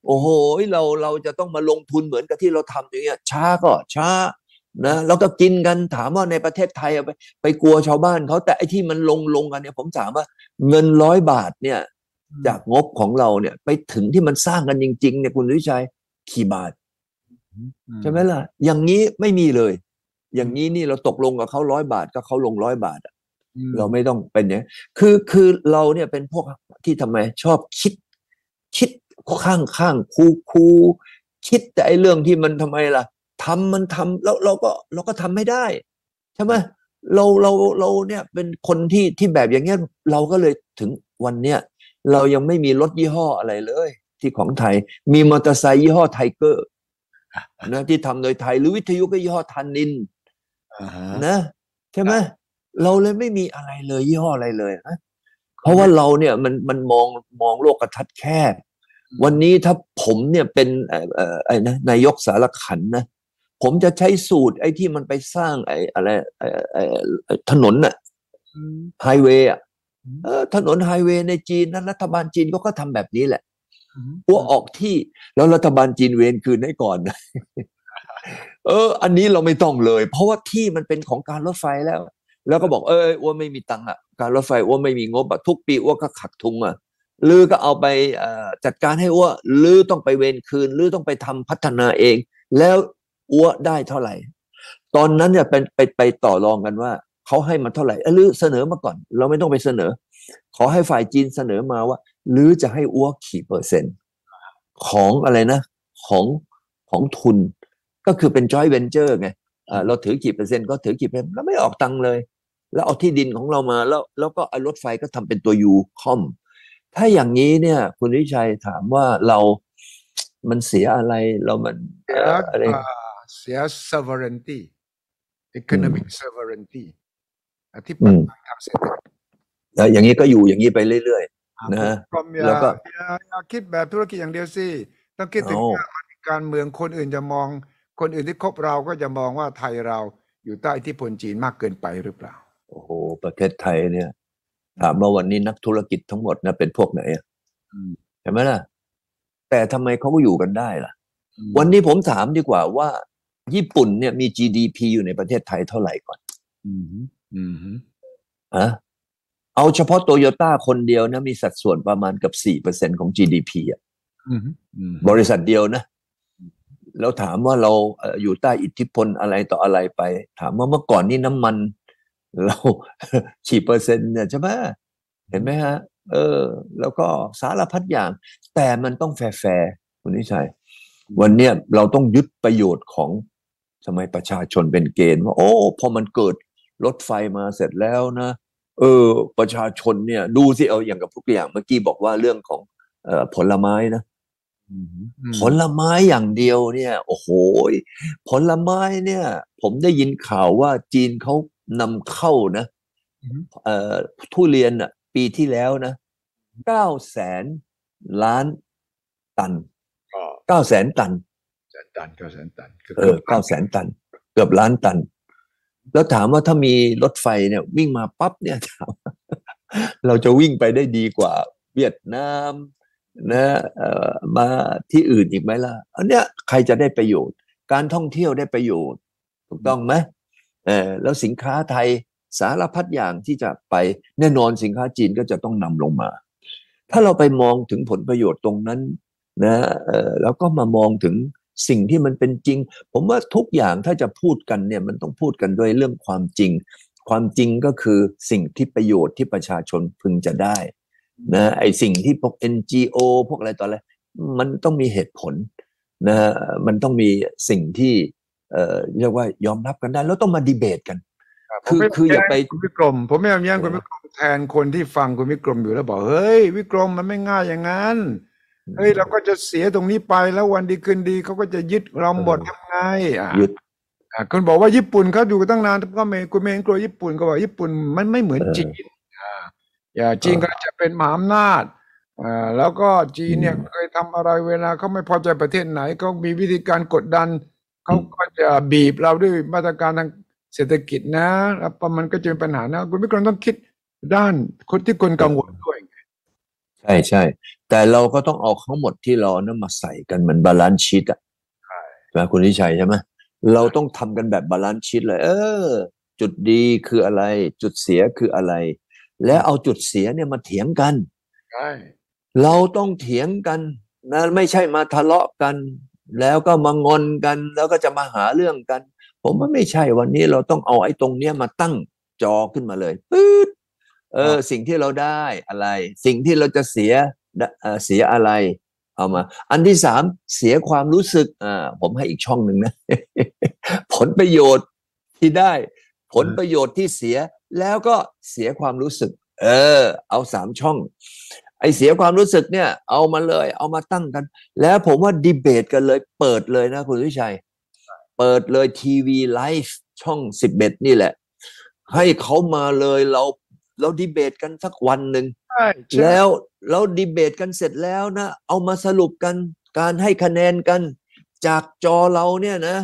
โอ้โหเราเราจะต้องมาลงทุนเหมือนกับที่เราทำอย่างเงี้ยช้าก็ช้านะแล้วก็กินกันถามว่าในประเทศไทยอะไปไปกลัวชาวบ้านเขาแต่ไอ้ที่มันลงลงกันเนี่ยผมถามว่าเงินร้อยบาทเนี่ยจากงบของเราเนี่ยไปถึงที่มันสร้างกันจริงๆเนี่ยคุณวิชัยกี่บาทใช่ไหมล่ะ อย่างนี้ไม่มีเลย อย่างนี้นี่เราตกลงกับเขาร้อยบาทก็เขาลงร้อยบาทอะอืมเราไม่ต้องเป็นอย่างนี้คือคือเราเนี่ยเป็นพวกที่ทำไมชอบคิด คิด ข้างข้างคูคูคิดแต่ไอ้เรื่องที่มันทำไมล่ะทำมันทำแล้วเราก็เราก็ทำไม่ได้ใช่ไหมเราเราเราเนี่ยเป็นคนที่ที่แบบอย่างเงี้ยเราก็เลยถึงวันเนี้ยเรายังไม่มีรถยี่ห้ออะไรเลย ที่ของไทย มีมอเตอร์ไซค์ยี่ห้อไทเกอร์นะที่ทำโดยไทยหรือวิทยุก็ยี่ห้อทันนินอ่าฮะนะใช่ไหมเราเลยไม่มีอะไรเลยยี่ห้ออะไรเลยนะเพราะว่าเราเนี่ยมันมันมองมองโลกกระทัดแคบ วันนี้ถ้าผมเนี่ยเป็นเอ่อเอ่อไอ้นะนายกสารขันนะผมจะใช้สูตรไอ้ที่มันไปสร้างไอ้อะไรไอ้ไอ้ไอ้ถนนน่ะอืมไฮเวย์อะอืมเออถนนไฮเวย์ในจีนนั้นรัฐบาลจีนก็ก็ทำแบบนี้แหละอืมอ้วออกที่แล้วรัฐบาลจีนเวนคืนให้ก่อนนะเออ อันนี้เราไม่ต้องเลย เพราะว่าที่มันเป็นของการรถไฟแล้ว แล้วก็บอกเอออ้วนไม่มีตังค์อะการรถไฟอ้วนไม่มีงบอะทุกปีอ้วนก็ขัดทุงอะ ลือก็เอาไปจัดการให้อ้วนลือต้องไปเวนคืนลือต้องไปทำพัฒนาเอง แล้วอ้วนได้เท่าไหร่ ตอนนั้นเนี่ยเป็นไปไปต่อรองกันว่าเขาให้มาเท่าไหร่เอ้ยลือเสนอมาก่อน เราไม่ต้องไปเสนอ ขอให้ฝ่ายจีนเสนอมาว่าลือจะให้อ้วกี่เปอร์เซ็นต์ ของอะไรนะ ของของทุน ก็คือเป็น joint venture ไงเราถือกี่เปอร์เซ็นต์ก็ถือกี่เปอร์เซ็นต์แล้วไม่ออกตังค์เลย แล้วเอาที่ดินของเรามาแล้วแล้วก็เอารถไฟก็ทำเป็นตัวยูคอม ถ้าอย่างนี้เนี่ย คุณวิชัยถามว่าเรามันเสียอะไรเรามันเสียเอ่ออะไรอ่าเสีย sovereignty economic sovereignty อธิปอืมไตยทางเศรษฐกิจแล้วอย่างนี้ก็อยู่อย่างนี้ไปเรื่อยอ่านะผมอย่าแล้วก็อย่าอย่าคิดแบบธุรกิจอย่างเดียวสิ ต้องคิดถึงเอาการเมืองคนอื่นจะมอง คนอื่นที่คบเราก็จะมองว่าไทยเราอยู่ใต้อิทธิพลจีนมากเกินไปหรือเปล่า โอ้โห ประเทศไทยเนี่ย ถามว่าวันนี้นักธุรกิจทั้งหมดนะเป็นพวกไหนอะอืมเห็นไหมล่ะ แต่ทำไมเขาก็อยู่กันได้ล่ะ วันนี้ผมถามดีกว่าว่า ญี่ปุ่นเนี่ยมี GDP อยู่ในประเทศไทยเท่าไหร่ก่อน อืมอืมอะเอาเฉพาะโตโยต้าคนเดียวนะ มีสัดส่วนประมาณเกับสี่เปอร์เซ็นของ GDP อะอืมอืมบริษัทเดียวนะแล้วถามว่าเราเอ่ออยู่ใต้อิทธิพลอะไรต่ออะไรไป ถามว่าเมื่อก่อนนี่น้ำมัน เรากี่เปอร์เซ็นต์เนี่ยใช่ไหมเห็นไหมฮะ เออ แล้วก็สารพัดอย่าง แต่มันต้องแฟร์ๆคุณสุทธิชัย วันเนี้ยเราต้องยึดประโยชน์ของสมัยประชาชนเป็นเกณฑ์ว่าโอ้พอมันเกิดรถไฟมาเสร็จแล้วนะ เออ ประชาชนเนี่ย ดูสิเอาอย่างกับทุกอย่างเมื่อกี้บอกว่าเรื่องของเอ่อผลไม้นะอืมผลไม้อย่างเดียวเนี่ย โอ้โหยผลไม้เนี่ย ผมได้ยินข่าวว่าจีนเขา นำเข้านะอืมเอ่อทุเรียนอะปีที่แล้วนะเก้าแสนล้านตันก็เก้าแสนตันแสนตันเก้าแสนตันคืเออเก้าแสนตัน เกือบล้านตัน แล้วถามว่าถ้ามีรถไฟเนี่ย วิ่งมาปั๊บเนี่ยถามว่าเราจะวิ่งไปได้ดีกว่า เวียดนามนะเอ่อมาที่อื่นอีกไหมล่ะ อันเนี้ยใครจะได้ประโยชน์ การท่องเที่ยวได้ประโยชน์ ถูกต้องไหม เออแล้วสินค้าไทยสารพัดอย่างที่จะไปแน่นอนสินค้าจีนก็จะต้องนำลงมา ถ้าเราไปมองถึงผลประโยชน์ตรงนั้นนะเออแล้วก็มามองถึงสิ่งที่มันเป็นจริง ผมว่าทุกอย่างถ้าจะพูดกันเนี่ยมันต้องพูดกันด้วยเรื่องความจริง ความจริงก็คือสิ่งที่ประโยชน์ที่ประชาชนพึงจะได้นะไอสิ่งที่พวก NGO พวกอะไรต่ออะไรมันต้องมีเหตุผลนะมันต้องมีสิ่งที่ เอ่อเรียกว่ายอมรับกันได้ แล้วต้องมาดีเบตกันรับคือผมม่คืออย่าไปแย้งคุณวิกรม ผมไม่ยอมแย้งเออคุณวิกรมแทนคนที่ฟังคุณวิกรมอยู่แล้วบอกเฮ้ยวิกรมมันไม่ง่ายอย่างนั้นเฮ้ยเราก็จะเสียตรงนี้ไปแล้ววันดีคืนดีเขาก็จะยึดเราหมดเออทำไงอะยึดอะคุณบอกว่าญี่ปุ่นเขาอยู่ตั้งนานก็ไม่คุณเมงกลัวญี่ปุ่นก็บอกญี่ปุ่นมันไม่เหมือนเออจีนอ่าอย่าจีนเออก็จะเป็นมหาอำนาจอ่าแล้วก็จีนเนี่ยอืมเคยทำอะไรเวลาเขาไม่พอใจประเทศไหนเขามีวิธีการกดดัน เขาก็จะบีบเราด้วยมาตรการทางเศรษฐกิจนะแล้วมันก็จะเป็นปัญหานะ คุณวิกรมต้องคิดด้านคนที่คนกังวลด้วยใช่ใช่ แต่เราก็ต้องเอาทั้งหมดที่เรานั้นมาใส่กันเหมือน balance sheet อะใช่ไหมคุณสุทธิชัยใช่ไหมเราต้องทำกันแบบ balance sheet เลย เออ จุดดีคืออะไร จุดเสียคืออะไร แล้วเอาจุดเสียเนี่ยมาเถียงกันใช่เราต้องเถียงกันนะไม่ใช่มาทะเลาะกัน แล้วก็มางอนกันแล้วก็จะมาหาเรื่องกัน ผมว่าไม่ใช่วันนี้เราต้องเอาไอ้ตรงเนี้ยมาตั้งจอขึ้นมาเลยปื๊ดเออ สิ่งที่เราได้อะไร สิ่งที่เราจะเสียเอ่อเสียอะไร เอามา อันที่สามเสียความรู้สึกอ่าผมให้อีกช่องหนึ่งนะ ผลประโยชน์ที่ได้ ผลประโยชน์ที่เสียแล้วก็เสียความรู้สึก เออ เอาสามช่อง ไอเสียความรู้สึกเนี่ย เอามาเลย เอามาตั้งกัน แล้วผมว่าดีเบตกันเลย เปิดเลยนะคุณวิชัย เปิดเลยทีวีไลฟ์ช่องสิบเอ็ดนี่แหละ ให้เขามาเลยเราเราดีเบตกันสักวันหนึ่งใช่ใช่แล้วเราดีเบตกันเสร็จแล้วนะ เอามาสรุปกันการให้คะแนนกัน จากจอเราเนี่ยนะ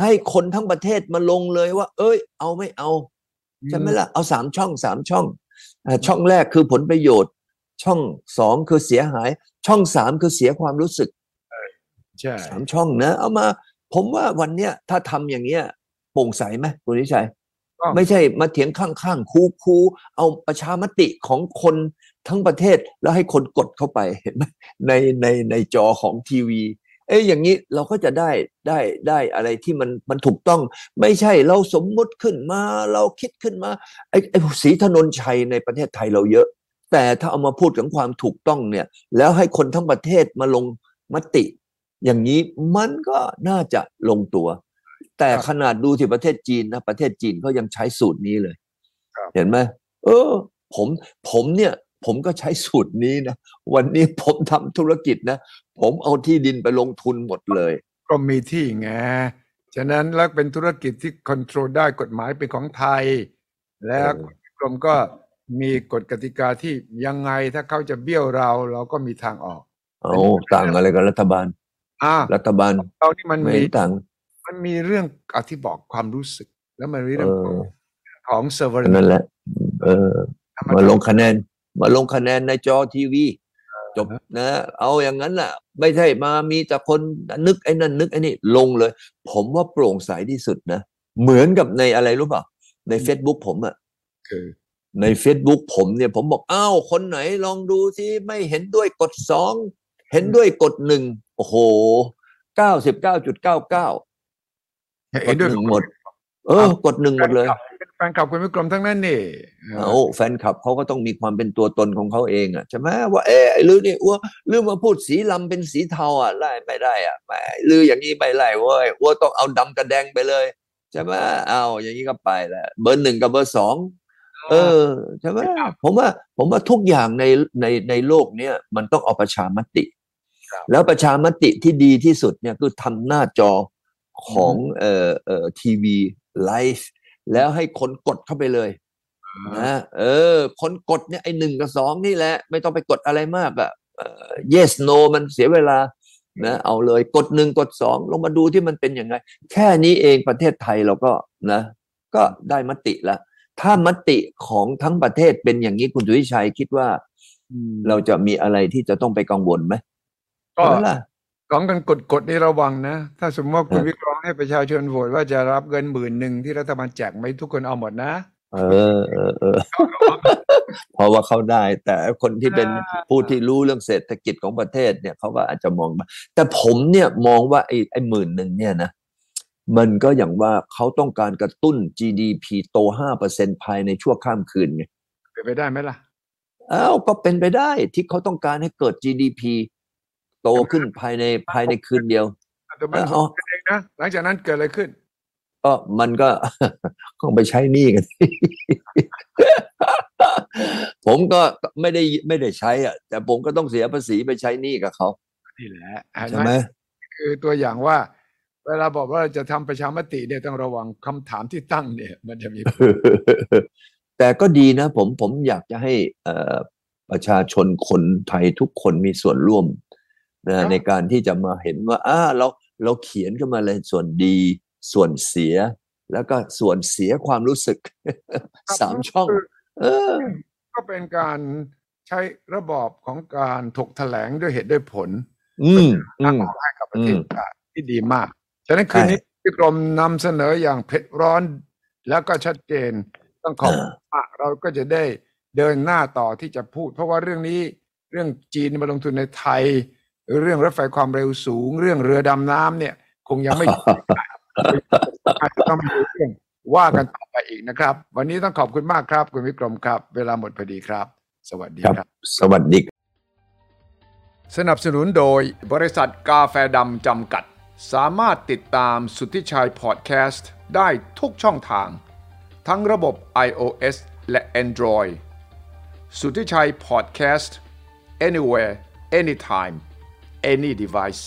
ให้คนทั้งประเทศมาลงเลยว่า เอ้ย เอาไม่เอาใช่ไหมล่ะเอาสามช่องสามช่องอ่าช่องแรกคือผลประโยชน์ ช่องสองคือเสียหาย ช่องสามคือเสียความรู้สึกใช่สามช่องนะ เอามา ผมว่าวันเนี้ยถ้าทำอย่างเงี้ยโปร่งใสไหมคุณนิชัยก็ไม่ใช่มาเถียงข้างๆคูคูๆเอาประชามติของคนทั้งประเทศแล้วให้คนกดเข้าไปเห็นไหมในในในจอของทีวี เอ้ยอย่างนี้เราก็จะได้ได้ได้อะไรที่มันมันถูกต้อง ไม่ใช่เราสมมุติขึ้นมา เราคิดขึ้นมาไอ้ไอ้สีถนนชัยในประเทศไทยเราเยอะ แต่ถ้าเอามาพูดถึงความถูกต้องเนี่ย แล้วให้คนทั้งประเทศมาลงมติ อย่างนี้มันก็น่าจะลงตัว แต่ขนาดดูที่ประเทศจีนนะประเทศจีนเขายังใช้สูตรนี้เลยครับเห็นไหมเออ ผมผมเนี่ยผมก็ใช้สูตรนี้นะ วันนี้ผมทำธุรกิจนะ ผมเอาที่ดินไปลงทุนหมดเลย ก็มีที่ไงฉะนั้นแล้วเป็นธุรกิจที่ค o n t r o l ได้กฎหมายเป็นของไทย แล้วเออกรมก็ มีกฎกติกาที่ยังไงถ้าเขาจะเบี้ยวเราเราก็มีทางออกเอาต่างอะไรกับรัฐบาลอ่ารัฐบาลเรานี่มันไม่มีเห็นต่าง มันมีเรื่องอธิบอกความรู้สึก แล้วมันมีเอเรื่องอของเซอร์เวอร์นั่นแหละ เออ มาลงคะแนน มาลงคะแนนในจอทีวี จบนะ เอาอย่างนั้นน่ะ ไม่ใช่มามีแต่คนนึกไอ้นั่นนึกไอ้นี่ลงเลย ผมว่าโปร่งใสที่สุดนะ เหมือนกับในอะไรรู้เปล่าใน Facebook ผมอะคือ ใน Facebook ผมเนี่ยผมบอกอ้าวคนไหนลองดูสิไม่เห็นด้วยกดสองเห็นด้วยกดหนึ่งโอ้โหเก้าสิบเก้าจุดเก้าเก้ากเห็นดด้วยหนึ่งหมด เออกดหนึ่งหมดเลยเป็นแฟนคลับคุณวิกรมทั้งนั้นนี่เอาแฟนคลับเขาก็ต้องมีความเป็นตัวตนของเขาเองอะใช่ไหมว่าเอ๊ะไอ้ลือนี่อ้วลือมาพูดสีลำเป็นสีเทาอะไล่ไม่ได้อะไม่ลืออย่างนี้ไม่ไล่เว้ยอ้วต้องเอาดำกับแดงไปเลยใช่ไหมเอาอย่างนี้ก็ไปแล้วเบอร์หนึ่งกับเบอร์สอง เออใช่ไหมผมว่าผมว่าทุกอย่างในในในโลกเนี้ยมันต้องเอาประชามติครับแล้วประชามติที่ดีที่สุดเนี่ยคือทำหน้าจอของเอ่อเอ่อทีวีไลฟ์แล้วให้คนกดเข้าไปเลยนะเออ คนกดเนี่ยไอ้หนึ่งกับสองนี่แหละ ไม่ต้องไปกดอะไรมากอะเอ่อ yes no มันเสียเวลานะเอาเลยกดหนึ่งกดสองลงมาดูที่มันเป็นยังไง แค่นี้เองประเทศไทยเราก็นะ ก็ได้มติละ ถ้ามติของทั้งประเทศเป็นอย่างนี้คุณสุวิชัยคิดว่าอืมเราจะมีอะไรที่จะต้องไปกังวลไหมก็ใช่ไหมล่ะของกันกดกดนี่ระวังนะ ถ้าสมมติว่าคุณเออวิเคราะห์ให้ประชาชนโหวตว่าจะรับเงินหมื่นหนึ่งที่รัฐบาลแจกไหมทุกคนเอาหมดนะ เออเออเออเพราะว่าเขาได้ แต่คนที่เป็นอ่าผู้ที่รู้เรื่องเศรษฐกิจของประเทศเนี่ยเขาก็อาจจะมองมาแต่ผมเนี่ยมองว่าไอ้ไอ้หมื่นหนึ่งเนี่ยนะ มันก็อย่างว่าเขาต้องการกระตุ้น GDP โตห้าเปอร์เซ็นภายในชั่วข้ามคืนไงเป็นไปได้ไหมล่ะอ้าวก็เป็นไปได้ที่เขาต้องการให้เกิด GDP โตขึ้นภายในภายในคืนเดียวแต่มันอ๋อเองนะหลังจากนั้นเกิดอะไรขึ้น ก็มันก็คงไปใช้หนี้กัน ผมก็ไม่ได้ไม่ได้ใช้อะ แต่ผมก็ต้องเสียภาษีไปใช้หนี้กับเขานี่แหละเห็นใช่ไหไหมมคือตัวอย่างว่า เวลาบอกว่าจะทำประชามติเนี่ยต้องระวังคำถามที่ตั้งเนี่ย มันจะมี แต่ก็ดีนะ ผมผมอยากจะให้เอ่อประชาชนคนไทยทุกคนมีส่วนร่วมครันะบในการที่จะมาเห็นว่าอ่าเราเราเขียนขึ้นมาเลยส่วนดี ส่วนเสีย แล้วก็ส่วนเสียความรู้สึกสามช่องคือเออ ก็เป็นการใช้ระบอบของการถกแถลงด้วยเหตุด้วยผลอืมอืมให้กับประเทศอืมชาติที่ดีมากฉะนั้นคืนนี้พี่กรมนำเสนออย่างเผ็ดร้อนแล้วก็ชัดเจนต้องขอบคุณมากเราก็จะได้เดินหน้าต่อที่จะพูด เพราะว่าเรื่องนี้เรื่องจีนมาลงทุนในไทย เรื่องรถไฟความเร็วสูง เรื่องเรือดำน้ำเนี่ย คงยังไม่อาจจะต้องมีเรื่องว่ากันต่อไปอีกนะครับ วันนี้ต้องขอบคุณมากครับ คุณวิกรมครับ เวลาหมดพอดีครับ สวัสดีครับครับสวัสดี สนับสนุนโดยบริษัทกาแฟดำจำกัด สามารถติดตามสุทธิชัยพอดแคสต์ได้ทุกช่องทาง ทั้งระบบ iOS และ Android สุทธิชัยพอดแคสต์ anywhere anytime any device